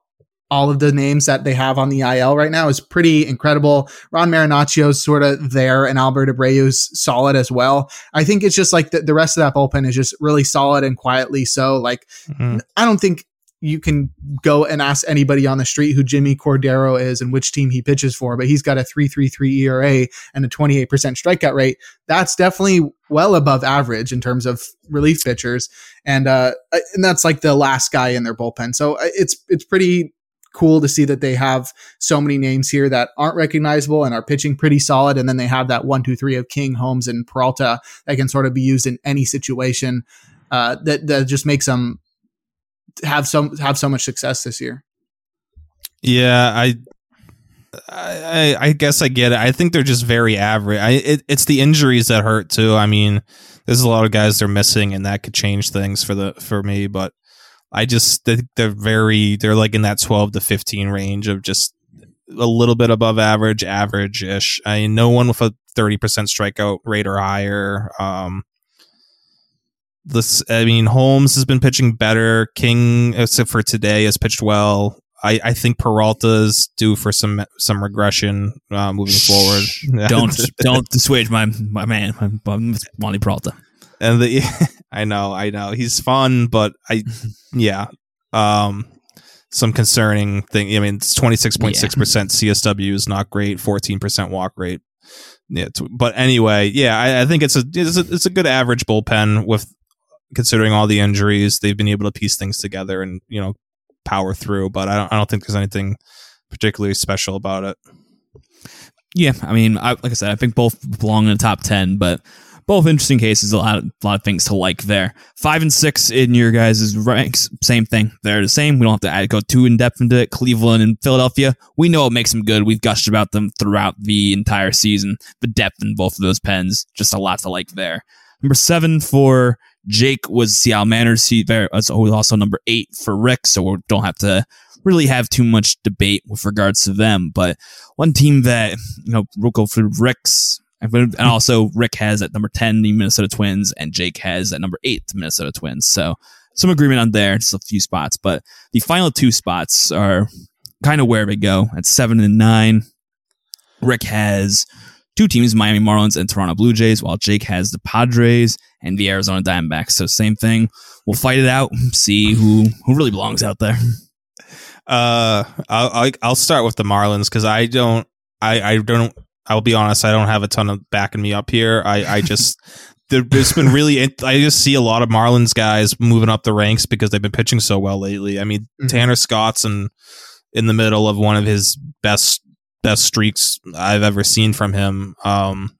all of the names that they have on the IL right now is pretty incredible. Ron Marinaccio's sort of there and Albert Abreu's solid as well. I think it's just like the, the rest of that bullpen is just really solid and quietly so. Like, Mm. I don't think you can go and ask anybody on the street who Jimmy Cordero is and which team he pitches for, but he's got a 3.33 ERA and a 28% strikeout rate. That's definitely well above average in terms of relief pitchers, and uh, and that's like the last guy in their bullpen. So uh, it's it's pretty cool to see that they have so many names here that aren't recognizable and are pitching pretty solid. And then they have that one, two, three of King, Holmes, and Peralta that can sort of be used in any situation. Uh, that that just makes them have some have so much success this year. Yeah, I, I, I guess I get it. I think they're just very average. I, it, it's the injuries that hurt too. I mean, there's a lot of guys they're missing, and that could change things for the for me. But I just think they're very they're like in that 12 to 15 range of just a little bit above average, average ish. I no one with a 30% strikeout rate or higher. Um, this, I mean, Holmes has been pitching better. King, except for today, has pitched well. I, I think Peralta's due for some some regression uh, moving forward. Don't don't dissuade my my man, my, my Wandy Peralta. And the I know, I know. He's fun, but I yeah. Um some concerning thing. I mean, it's 26.6% CSW is not great, 14% walk rate. Yeah, but anyway, yeah, I, I think it's a, it's a it's a good average bullpen with considering all the injuries. They've been able to piece things together and, you know, power through, but I don't I don't think there's anything particularly special about it. Yeah, I mean, I, like I said, I think both belong in the top ten, but both interesting cases. A lot, of, a lot of things to like there. Five and six in your guys' ranks, same thing. They're the same. We don't have to add, go too in depth into it. Cleveland and Philadelphia, we know what makes them good. We've gushed about them throughout the entire season. The depth in both of those pens, just a lot to like there. Number seven for Jake was Seattle Mariners. He there uh, was also number eight for Rick, so we don't have to really have too much debate with regards to them. But one team that you know we'll go for Rick's, and also Rick has at number ten the Minnesota Twins, and Jake has at number eight the Minnesota Twins. So some agreement on there, just a few spots. But the final two spots are kind of where we go at seven and nine. Rick has two teams, Miami Marlins and Toronto Blue Jays, while Jake has the Padres and the Arizona Diamondbacks. So same thing. We'll fight it out, see who who really belongs out there. Uh, I'll, I'll start with the Marlins because I don't I I don't I'll be honest I don't have a ton of backing me up here. I I just there, there's been really I just see a lot of Marlins guys moving up the ranks because they've been pitching so well lately. I mean Mhm. Tanner Scott's in in the middle of one of his best best streaks I've ever seen from him. Um,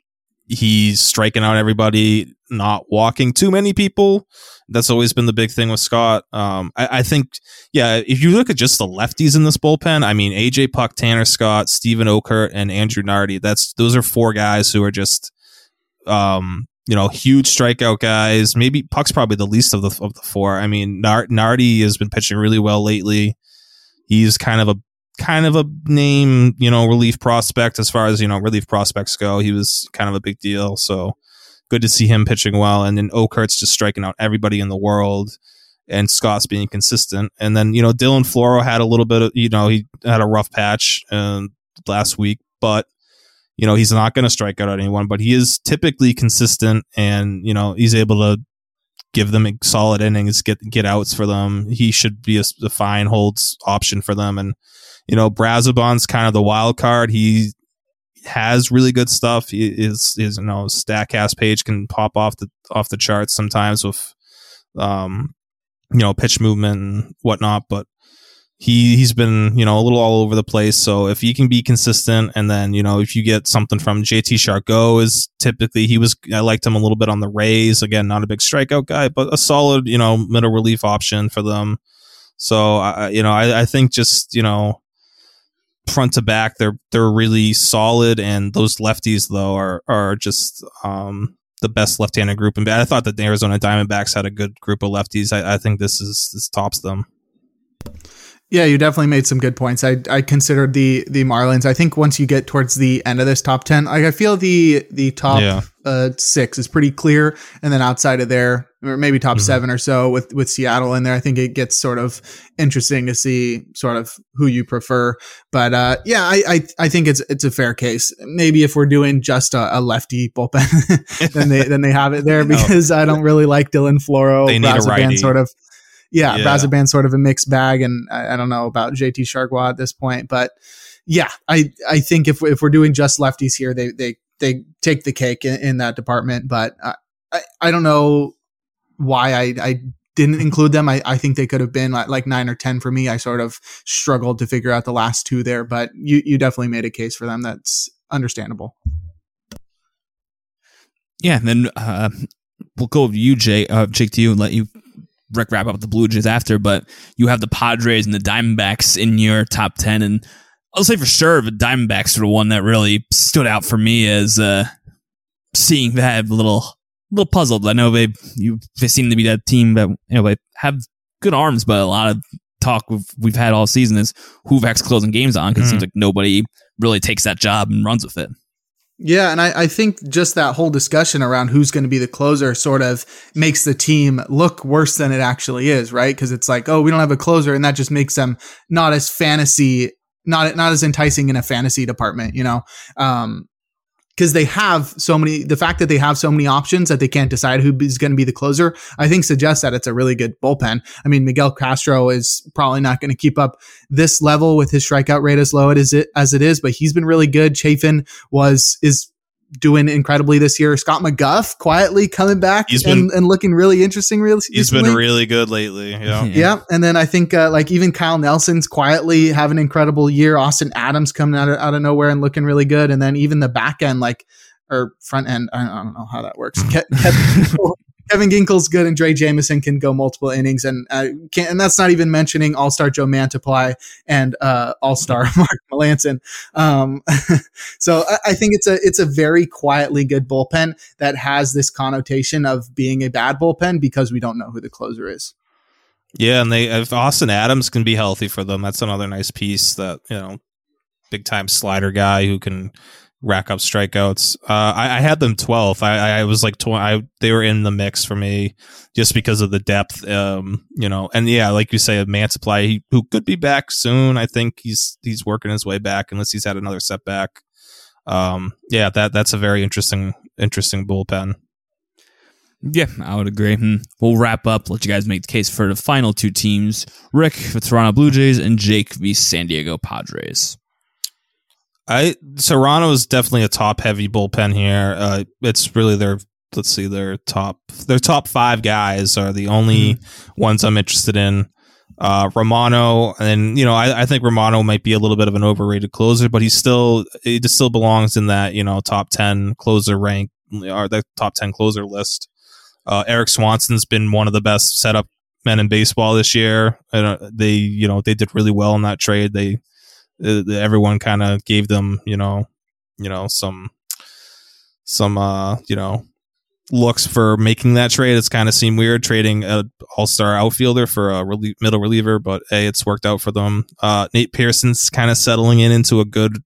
he's striking out everybody, not walking too many people. That's always been the big thing with Scott. Um, I, I think, yeah, if you look at just the lefties in this bullpen, I mean, AJ Puk, Tanner Scott, Steven Okert, and Andrew Nardi. That's those are four guys who are just, um, you know, huge strikeout guys. Maybe Puk's probably the least of the of the four. I mean, Nard- Nardi has been pitching really well lately. He's kind of a kind of a name, you know, relief prospect as far as you know relief prospects go. He was kind of a big deal, so good to see him pitching well. And then Okert's just striking out everybody in the world, and Scott's being consistent. And then you know Dylan Floro had a little bit of you know he had a rough patch uh, last week, but you know he's not going to strike out anyone, but he is typically consistent, and you know he's able to give them solid innings, get get outs for them. He should be a, a fine holds option for them, and you know, Brazoban's kind of the wild card. He has really good stuff. Is his you know Statcast page can pop off the off the charts sometimes with um you know pitch movement and whatnot, but he he's been you know a little all over the place. So if he can be consistent, and then you know if you get something from JT Chargois is typically he was I liked him a little bit on the Rays. Again, not a big strikeout guy, but a solid you know middle relief option for them. So I you know I, I think just you know front to back, they're they're really solid. And those lefties though are are just um, the best left-handed group. And I thought that the Arizona Diamondbacks had a good group of lefties. I, I think this is this tops them. Yeah, you definitely made some good points. I I considered the the Marlins. I think once you get towards the end of this top ten, I, I feel the the top yeah. uh, six is pretty clear, and then outside of there, or maybe top mm-hmm. seven or so with with Seattle in there, I think it gets sort of interesting to see sort of who you prefer. But uh, yeah, I, I, I think it's it's a fair case. Maybe if we're doing just a, a lefty bullpen, then they then they have it there because I don't really like Dylan Floro. They need a righty. sort of yeah, yeah. Sort of a mixed bag, and I, I don't know about JT Chargois at this point, but yeah, I I think if if we're doing just lefties here, they they they take the cake in, in that department. But I, I, I don't know why I I didn't include them. I, I think they could have been like, like nine or ten for me. I sort of struggled to figure out the last two there, but you you definitely made a case for them. That's understandable. Yeah, and then uh, we'll go to you, Jake. Uh, Jake, to you and let you wrap up the Blue Jays after, but you have the Padres and the Diamondbacks in your top 10. And I'll say for sure the Diamondbacks are the one that really stood out for me as uh, seeing that a little little puzzled. I know they you they seem to be that team that you know they have good arms, but a lot of talk we've, we've had all season is who Vax closing games on because mm. it seems like nobody really takes that job and runs with it. Yeah, and I, I, think just that whole discussion around who's going to be the closer sort of makes the team look worse than it actually is, right? Because it's like, oh, we don't have a closer, and that just makes them not as fantasy, not not as enticing in a fantasy department, you know. Um, because they have so many the fact that they have so many options that they can't decide who is going to be the closer i think suggests that it's a really good bullpen. I mean miguel castro is probably not going to keep up this level with his strikeout rate as low as it as it is but he's been really good. Chafin was is doing incredibly this year. Scott McGough quietly coming back he's and, been, and looking really interesting. Really, he's been really good lately. Yeah, yeah. And then I think uh, like even Kyle Nelson's quietly having an incredible year. Austin Adams coming out of, out of nowhere and looking really good. And then even the back end, like or front end, I don't know how that works. Kevin, Kevin Ginkel's good, and Drey Jameson can go multiple innings, and uh, and that's not even mentioning All Star Joe Mantiply and uh, All Star Mark Melancon. Um, so I, I, think it's a it's a very quietly good bullpen that has this connotation of being a bad bullpen because we don't know who the closer is. Yeah, and they if Austin Adams can be healthy for them, that's another nice piece that you know, big time slider guy who can rack up strikeouts. Uh, I, I, had them 12th. I, I was like, tw- I, they were in the mix for me just because of the depth. Um, you know, and yeah, like you say, a man supply, he, who could be back soon. I think he's, he's working his way back unless he's had another setback. Um, yeah, that, that's a very interesting, interesting bullpen. Yeah, I would agree. Hmm. We'll wrap up. Let you guys make the case for the final two teams: Rick, the Toronto Blue Jays, and Jake, the San Diego Padres. I Serrano is definitely a top heavy bullpen here. Uh, it's really their let's see their top their top five guys are the only mm-hmm. ones I'm interested in. Uh, Romano and you know I, I think Romano might be a little bit of an overrated closer, but he's still he just still belongs in that you know top ten closer rank or the top ten closer list. Uh, Erik Swanson's been one of the best setup men in baseball this year. Uh, they you know they did really well in that trade. They uh, everyone kind of gave them, you know, you know, some, some, uh, you know, looks for making that trade. It's kind of seemed weird trading an all star outfielder for a relie- middle reliever, but hey, it's worked out for them. Uh, Nate Pearson's kind of settling in into a good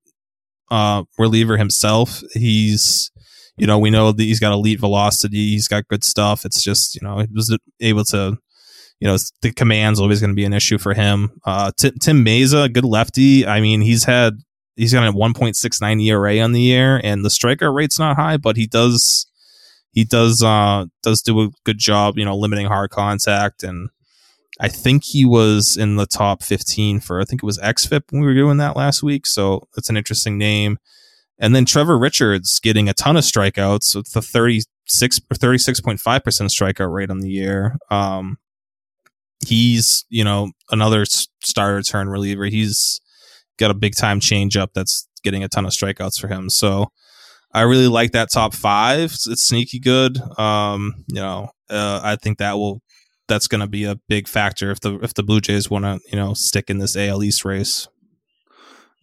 uh, reliever himself. He's, you know, we know that he's got elite velocity. He's got good stuff. It's just, you know, he was able to, you know, the command's always going to be an issue for him. Uh, T- Tim Mayza, good lefty. I mean, he's had, he's got a 1.69 ERA on the year and the striker rate's not high, but he does, he does, uh, does do a good job, you know, limiting hard contact and, I think he was in the top 15 for, I think it was XFIP when we were doing that last week. So that's an interesting name. And then Trevor Richards getting a ton of strikeouts with the 36 or 36.5% strikeout rate on the year. Um, he's, you know, another starter turn reliever. He's got a big time change up that's getting a ton of strikeouts for him. So I really like that top five. It's, it's sneaky good. Um, you know, uh, I think that will that's going to be a big factor if the if the Blue Jays want to you know stick in this AL East race.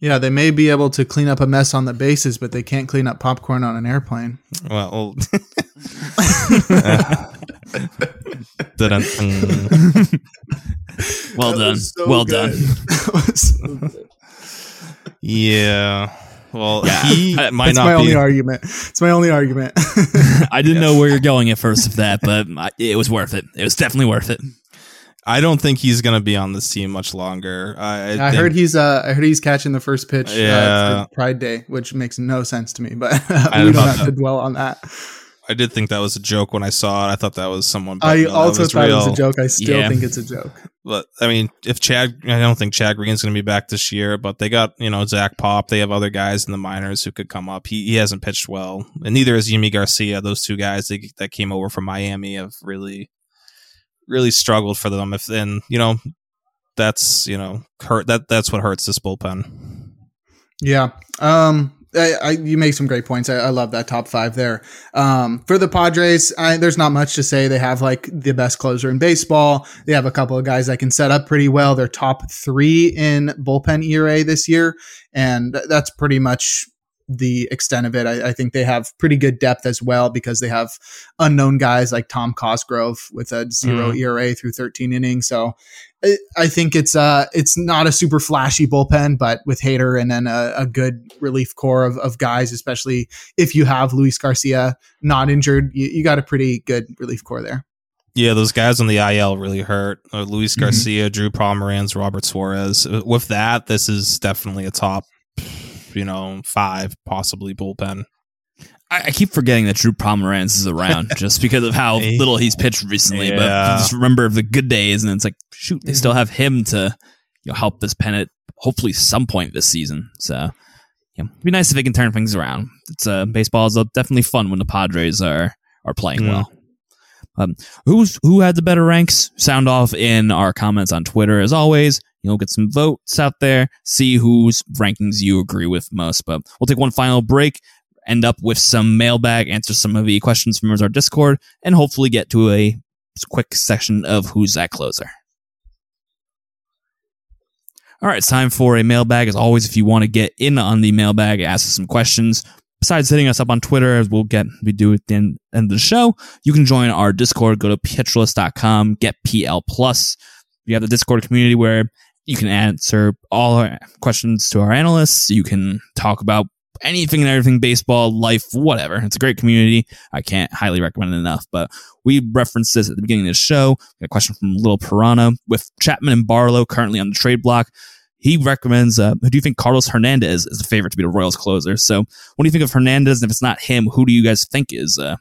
Yeah, they may be able to clean up a mess on the bases, but they can't clean up popcorn on an airplane. Well, well done. So well good. done. so yeah. Well, yeah. he might That's not my be. only argument. It's my only argument. I didn't know where you're going at first with that, but it was worth it. It was definitely worth it. I don't think he's going to be on this team much longer. I, I, I heard he's uh, I heard he's catching the first pitch yeah. uh, Pride Day, which makes no sense to me. But we don't have to dwell on that. I did think that was a joke when I saw it. I thought that was someone. I no, also thought real. it was a joke. I still yeah. think it's a joke. But I mean, if Chad, I don't think Chad Green's going to be back this year. But they got you know Zach Pop. They have other guys in the minors who could come up. He he hasn't pitched well, and neither has Yimi Garcia. Those two guys that, that came over from Miami have really, really struggled for them. If then you know, that's you know hurt. That that's what hurts this bullpen. Yeah. Um. I, I, you make some great points. I, I, love that top five there. Um, for the Padres, I, there's not much to say. They have like the best closer in baseball. They have a couple of guys that can set up pretty well. They're top three in bullpen ERA this year, and that's pretty much the extent of it. I, I, think they have pretty good depth as well because they have unknown guys like Tom Cosgrove with a 0 mm. ERA through 13 innings. So I think it's uh it's not a super flashy bullpen, but with Hader and then a, a good relief core of, of guys, especially if you have Luis Garcia not injured, you, you got a pretty good relief core there. Yeah, those guys on the IL really hurt. Uh, Luis mm-hmm. Garcia, mm-hmm. Drew Pomeranz, Robert Suarez. Uh, with that, this is definitely a top, you know, five possibly bullpen. I, keep forgetting that Drew Pomeranz is around just because of how little he's pitched recently. Yeah. But just remember the good days, and it's like, shoot, they still have him to you know, help this pennant hopefully some point this season. So, yeah, it'd be nice if they can turn things around. It's uh, baseball is uh, definitely fun when the Padres are are playing mm. well. Um, who's who had the better ranks? Sound off in our comments on Twitter as always. You'll get some votes out there, see whose rankings you agree with most. But we'll take one final break end up with some mailbag, answer some of the questions from our Discord, and hopefully get to a quick section of Who's That Closer. All right, it's time for a mailbag. As always, if you want to get in on the mailbag, ask us some questions. Besides hitting us up on Twitter, as we'll get we do at the end, end of the show, you can join our Discord. Go to pitcherlist.com, get PL Plus. We have the Discord community where you can answer all our questions to our analysts. You can talk about anything and everything baseball, life, whatever. It's a great community. I can't highly recommend it enough. But we referenced this at the beginning of the show. a question from Little Piranha with Chapman and Barlow currently on the trade block. He recommends, uh, who do you think Carlos Hernandez is the favorite to be the Royals closer? So what do you think of Hernandez? And if it's not him, who do you guys think is uh,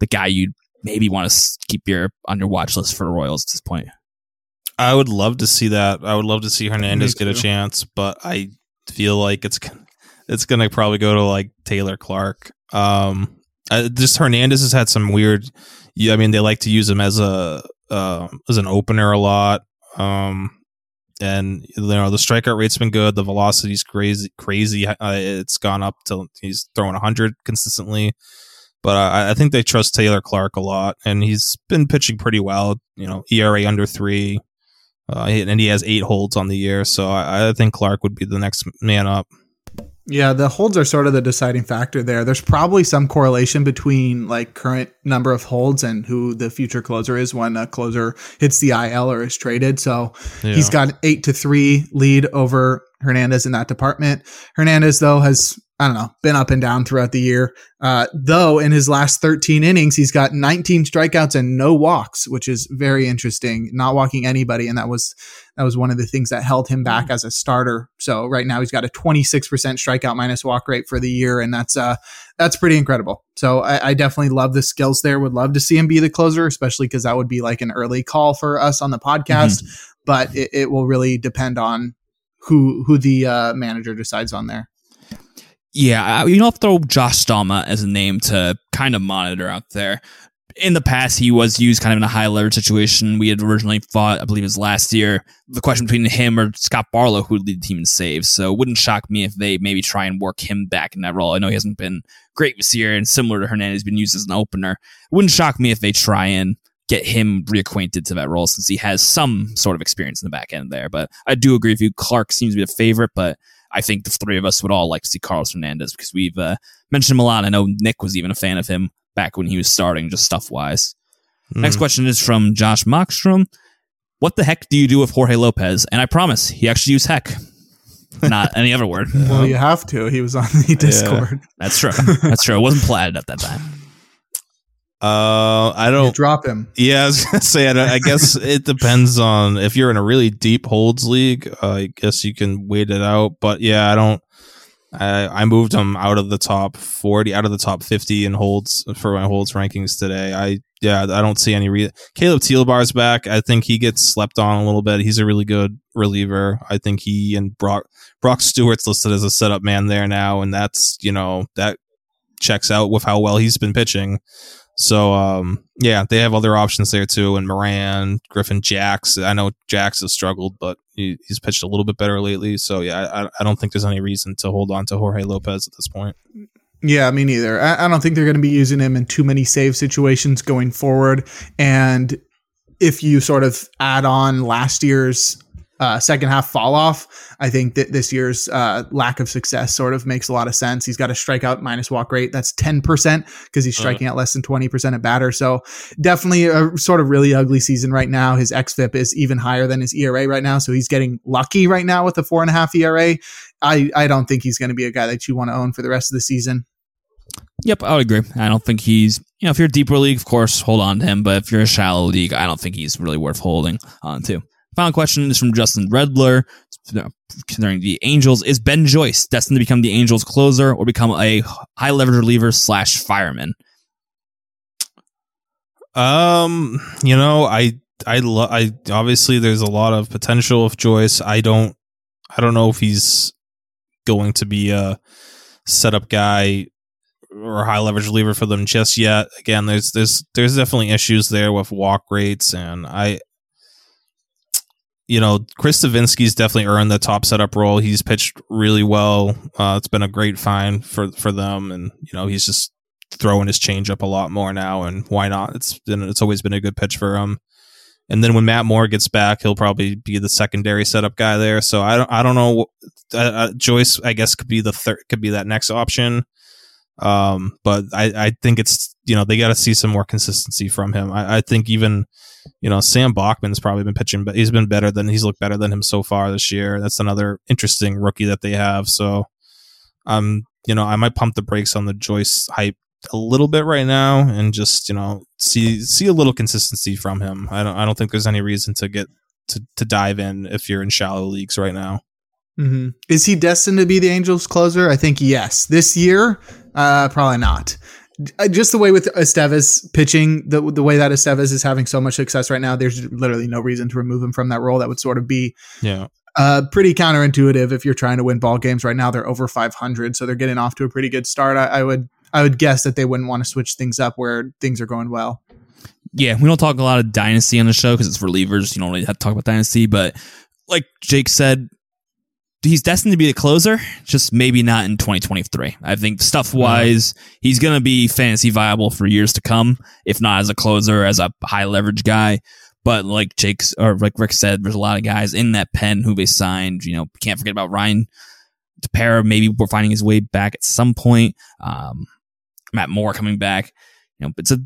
the guy you maybe want to keep your on your watch list for the Royals at this point? I would love to see that. I would love to see Hernandez get a chance, but I feel like it's it's gonna probably go to like Taylor Clarke. Um, uh, just Hernandez has had some weird. I mean, they like to use him as a uh, as an opener a lot. Um, and you know the strikeout rate's been good. The velocity's crazy, crazy. Uh, it's gone up to he's throwing 100 consistently. But I, I think they trust Taylor Clarke a lot, and he's been pitching pretty well. You know, ERA under three, uh, and he has eight holds on the year. So I, I think Clarke would be the next man up. Yeah, the holds are sort of the deciding factor there. There's probably some correlation between like current number of holds and who the future closer is when a closer hits the IL or is traded. So Yeah. he's got eight to three lead over Hernandez in that department. Hernandez, though, has I don't know been up and down throughout the year. Uh, though in his last 13 innings, he's got 19 strikeouts and no walks, which is very interesting. Not walking anybody, and that was that was one of the things that held him back as a starter. So right now he's got a 26% strikeout minus walk rate for the year, and that's uh that's pretty incredible. So I, I definitely love the skills there. Would love to see him be the closer, especially because that would be like an early call for us on the podcast. But it, it will really depend on who who the uh, manager decides on there. Yeah, you know, throw Josh Staumont as a name to kind of monitor out there. In the past, he was used kind of in a high leverage situation. We had originally thought, I believe it was last year, the question between him or Scott Barlow who would lead the team in saves. So it wouldn't shock me if they maybe try and work him back in that role. I know he hasn't been great this year, and similar to Hernandez, been used as an opener. It wouldn't shock me if they try and get him reacquainted to that role since he has some sort of experience in the back end there. But I do agree with you. Clarke seems to be a favorite, but I think the three of us would all like to see Carlos Hernandez because we've uh, mentioned him a lot. I know Nick was even a fan of him back when he was starting, just stuff wise. Next Mm. question is from Josh Mockstrom. What the heck do you do with Jorge Lopez? And I promise he actually used heck, not any other word. Well, you have to. He was on the Discord. That's true. That's true. It wasn't platted at that time. Uh, I don't. drop him. Yeah, I was gonna say. I, don't- I guess it depends on if you're in a really deep holds league. Uh, I guess you can wait it out. But yeah, I don't. I I moved him out of the top forty, out of the top fifty in holds for my holds rankings today. I yeah, I don't see any reason. Caleb Thielbar's back. I think he gets slept on a little bit. He's a really good reliever. I think he and Brock Brock Stewart's listed as a setup man there now, and that's you know that checks out with how well he's been pitching. So um, yeah, they have other options there too, and Moran, Griffin, Jax. I know Jax has struggled, but he, he's pitched a little bit better lately. So yeah, I, I don't think there's any reason to hold on to Jorge Lopez at this point. Yeah, me neither. I, I don't think they're going to be using him in too many save situations going forward. And if you sort of add on last year's uh, second half fall off, I think that this year's uh, lack of success sort of makes a lot of sense. He's got a strikeout minus walk rate that's 10% because he's striking out less than 20% at batter. So definitely a sort of really ugly season right now. His XFIP is even higher than his ERA right now. So he's getting lucky right now with a four and a half ERA. I, I don't think he's going to be a guy that you want to own for the rest of the season. Yep, I would agree. I don't think he's, you know, if you're a deeper league, of course, hold on to him. But if you're a shallow league, I don't think he's really worth holding on to. Final question is from Justin Redler concerning the Angels. Is Ben Joyce destined to become the Angels closer or become a high leverage reliever slash fireman? Um, you know, I I lo- I obviously there's a lot of potential of Joyce. I don't I don't know if he's going to be a setup guy or high leverage reliever for them just yet. Again, there's there's there's definitely issues there with walk rates and I you know, Chris Devenski's definitely earned the top setup role. He's pitched really well. Uh, it's been a great find for for them, and you know he's just throwing his changeup a lot more now. And why not? It's been it's always been a good pitch for him. And then when Matt Moore gets back, he'll probably be the secondary setup guy there. So I don't I don't know. Uh, uh, Joyce, I guess, could be the third, could be that next option. Um, but I, I think it's you know they got to see some more consistency from him. I, I think even you know Sam Bachman's probably been pitching, but he's been better than he's looked better than him so far this year. That's another interesting rookie that they have. So, um, you know, I might pump the brakes on the Joyce hype a little bit right now and just you know see see a little consistency from him. I don't I don't think there's any reason to get to to dive in if you're in shallow leagues right now. Mm-hmm. Is he destined to be the Angels closer? I think yes. This year, uh, probably not. Uh, Just the way with Estevez pitching, the the way that Estevez is having so much success right now, there's literally no reason to remove him from that role. That would sort of be Yeah. uh, pretty counterintuitive if you're trying to win ball games right now. They're over 500, so they're getting off to a pretty good start. I, I would I would guess that they wouldn't want to switch things up where things are going well. Yeah, we don't talk a lot of dynasty on the show because it's relievers. You don't really have to talk about dynasty, but like Jake said, he's destined to be a closer, just maybe not in 2023. I think stuff wise, he's going to be fantasy viable for years to come, if not as a closer, as a high leverage guy. But like Jake's or like Rick said, there's a lot of guys in that pen who they signed. You know, can't forget about Ryan Tepera, maybe we're finding his way back at some point. Um, Matt Moore coming back. You know, it's a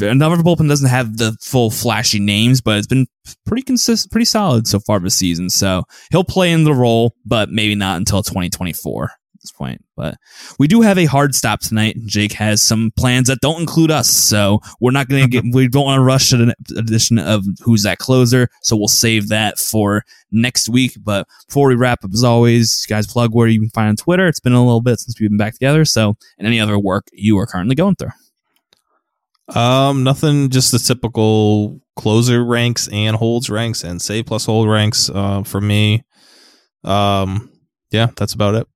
another bullpen doesn't have the full flashy names, but it's been pretty consistent, pretty solid so far this season. So he'll play in the role, but maybe not until 2024 at this point. But we do have a hard stop tonight. Jake has some plans that don't include us, so we're not going to get. We don't want to rush to the edition of Who's That Closer, so we'll save that for next week. But before we wrap up, as always, guys, plug where you can find on Twitter. It's been a little bit since we've been back together, so and any other work you are currently going through. Um, nothing. Just the typical closer ranks and holds ranks and save plus hold ranks. Uh, for me. Um, yeah, that's about it.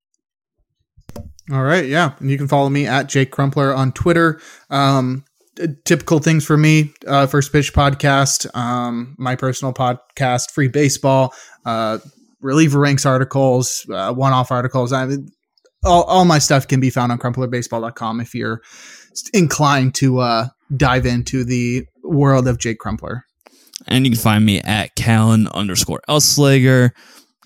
All right, yeah, and you can follow me at Jake Crumpler on Twitter. Um, typical things for me: uh, First Pitch podcast, um, my personal podcast, Free Baseball, uh, reliever ranks articles, uh, one-off articles. I mean, all, all my stuff can be found on crumplerbaseball.com if you're inclined to uh, dive into the world of Jake Crumpler. And you can find me at Callen underscore Elslager.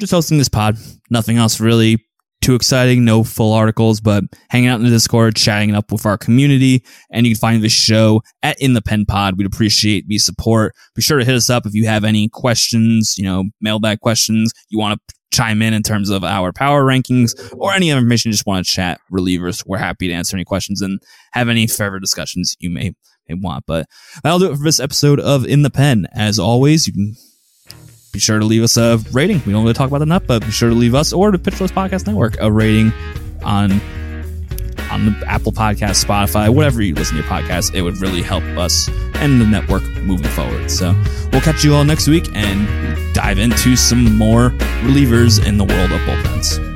Just hosting this pod. Nothing else really too exciting, no full articles, but hanging out in the Discord, chatting up with our community. And you can find the show at In the Pen Pod. We'd appreciate the support. Be sure to hit us up if you have any questions, you know, mailbag questions you want to chime in in terms of our power rankings or any information you just want to chat relievers. We're happy to answer any questions and have any further discussions you may, may want. But that'll do it for this episode of In the Pen. As always, you can be sure to leave us a rating. We don't really talk about that enough, but be sure to leave us or the Pitcher List Podcast Network a rating on on the Apple Podcast, Spotify, whatever you listen to your podcast. It would really help us and the network moving forward. So we'll catch you all next week and dive into some more relievers in the world of bullpens.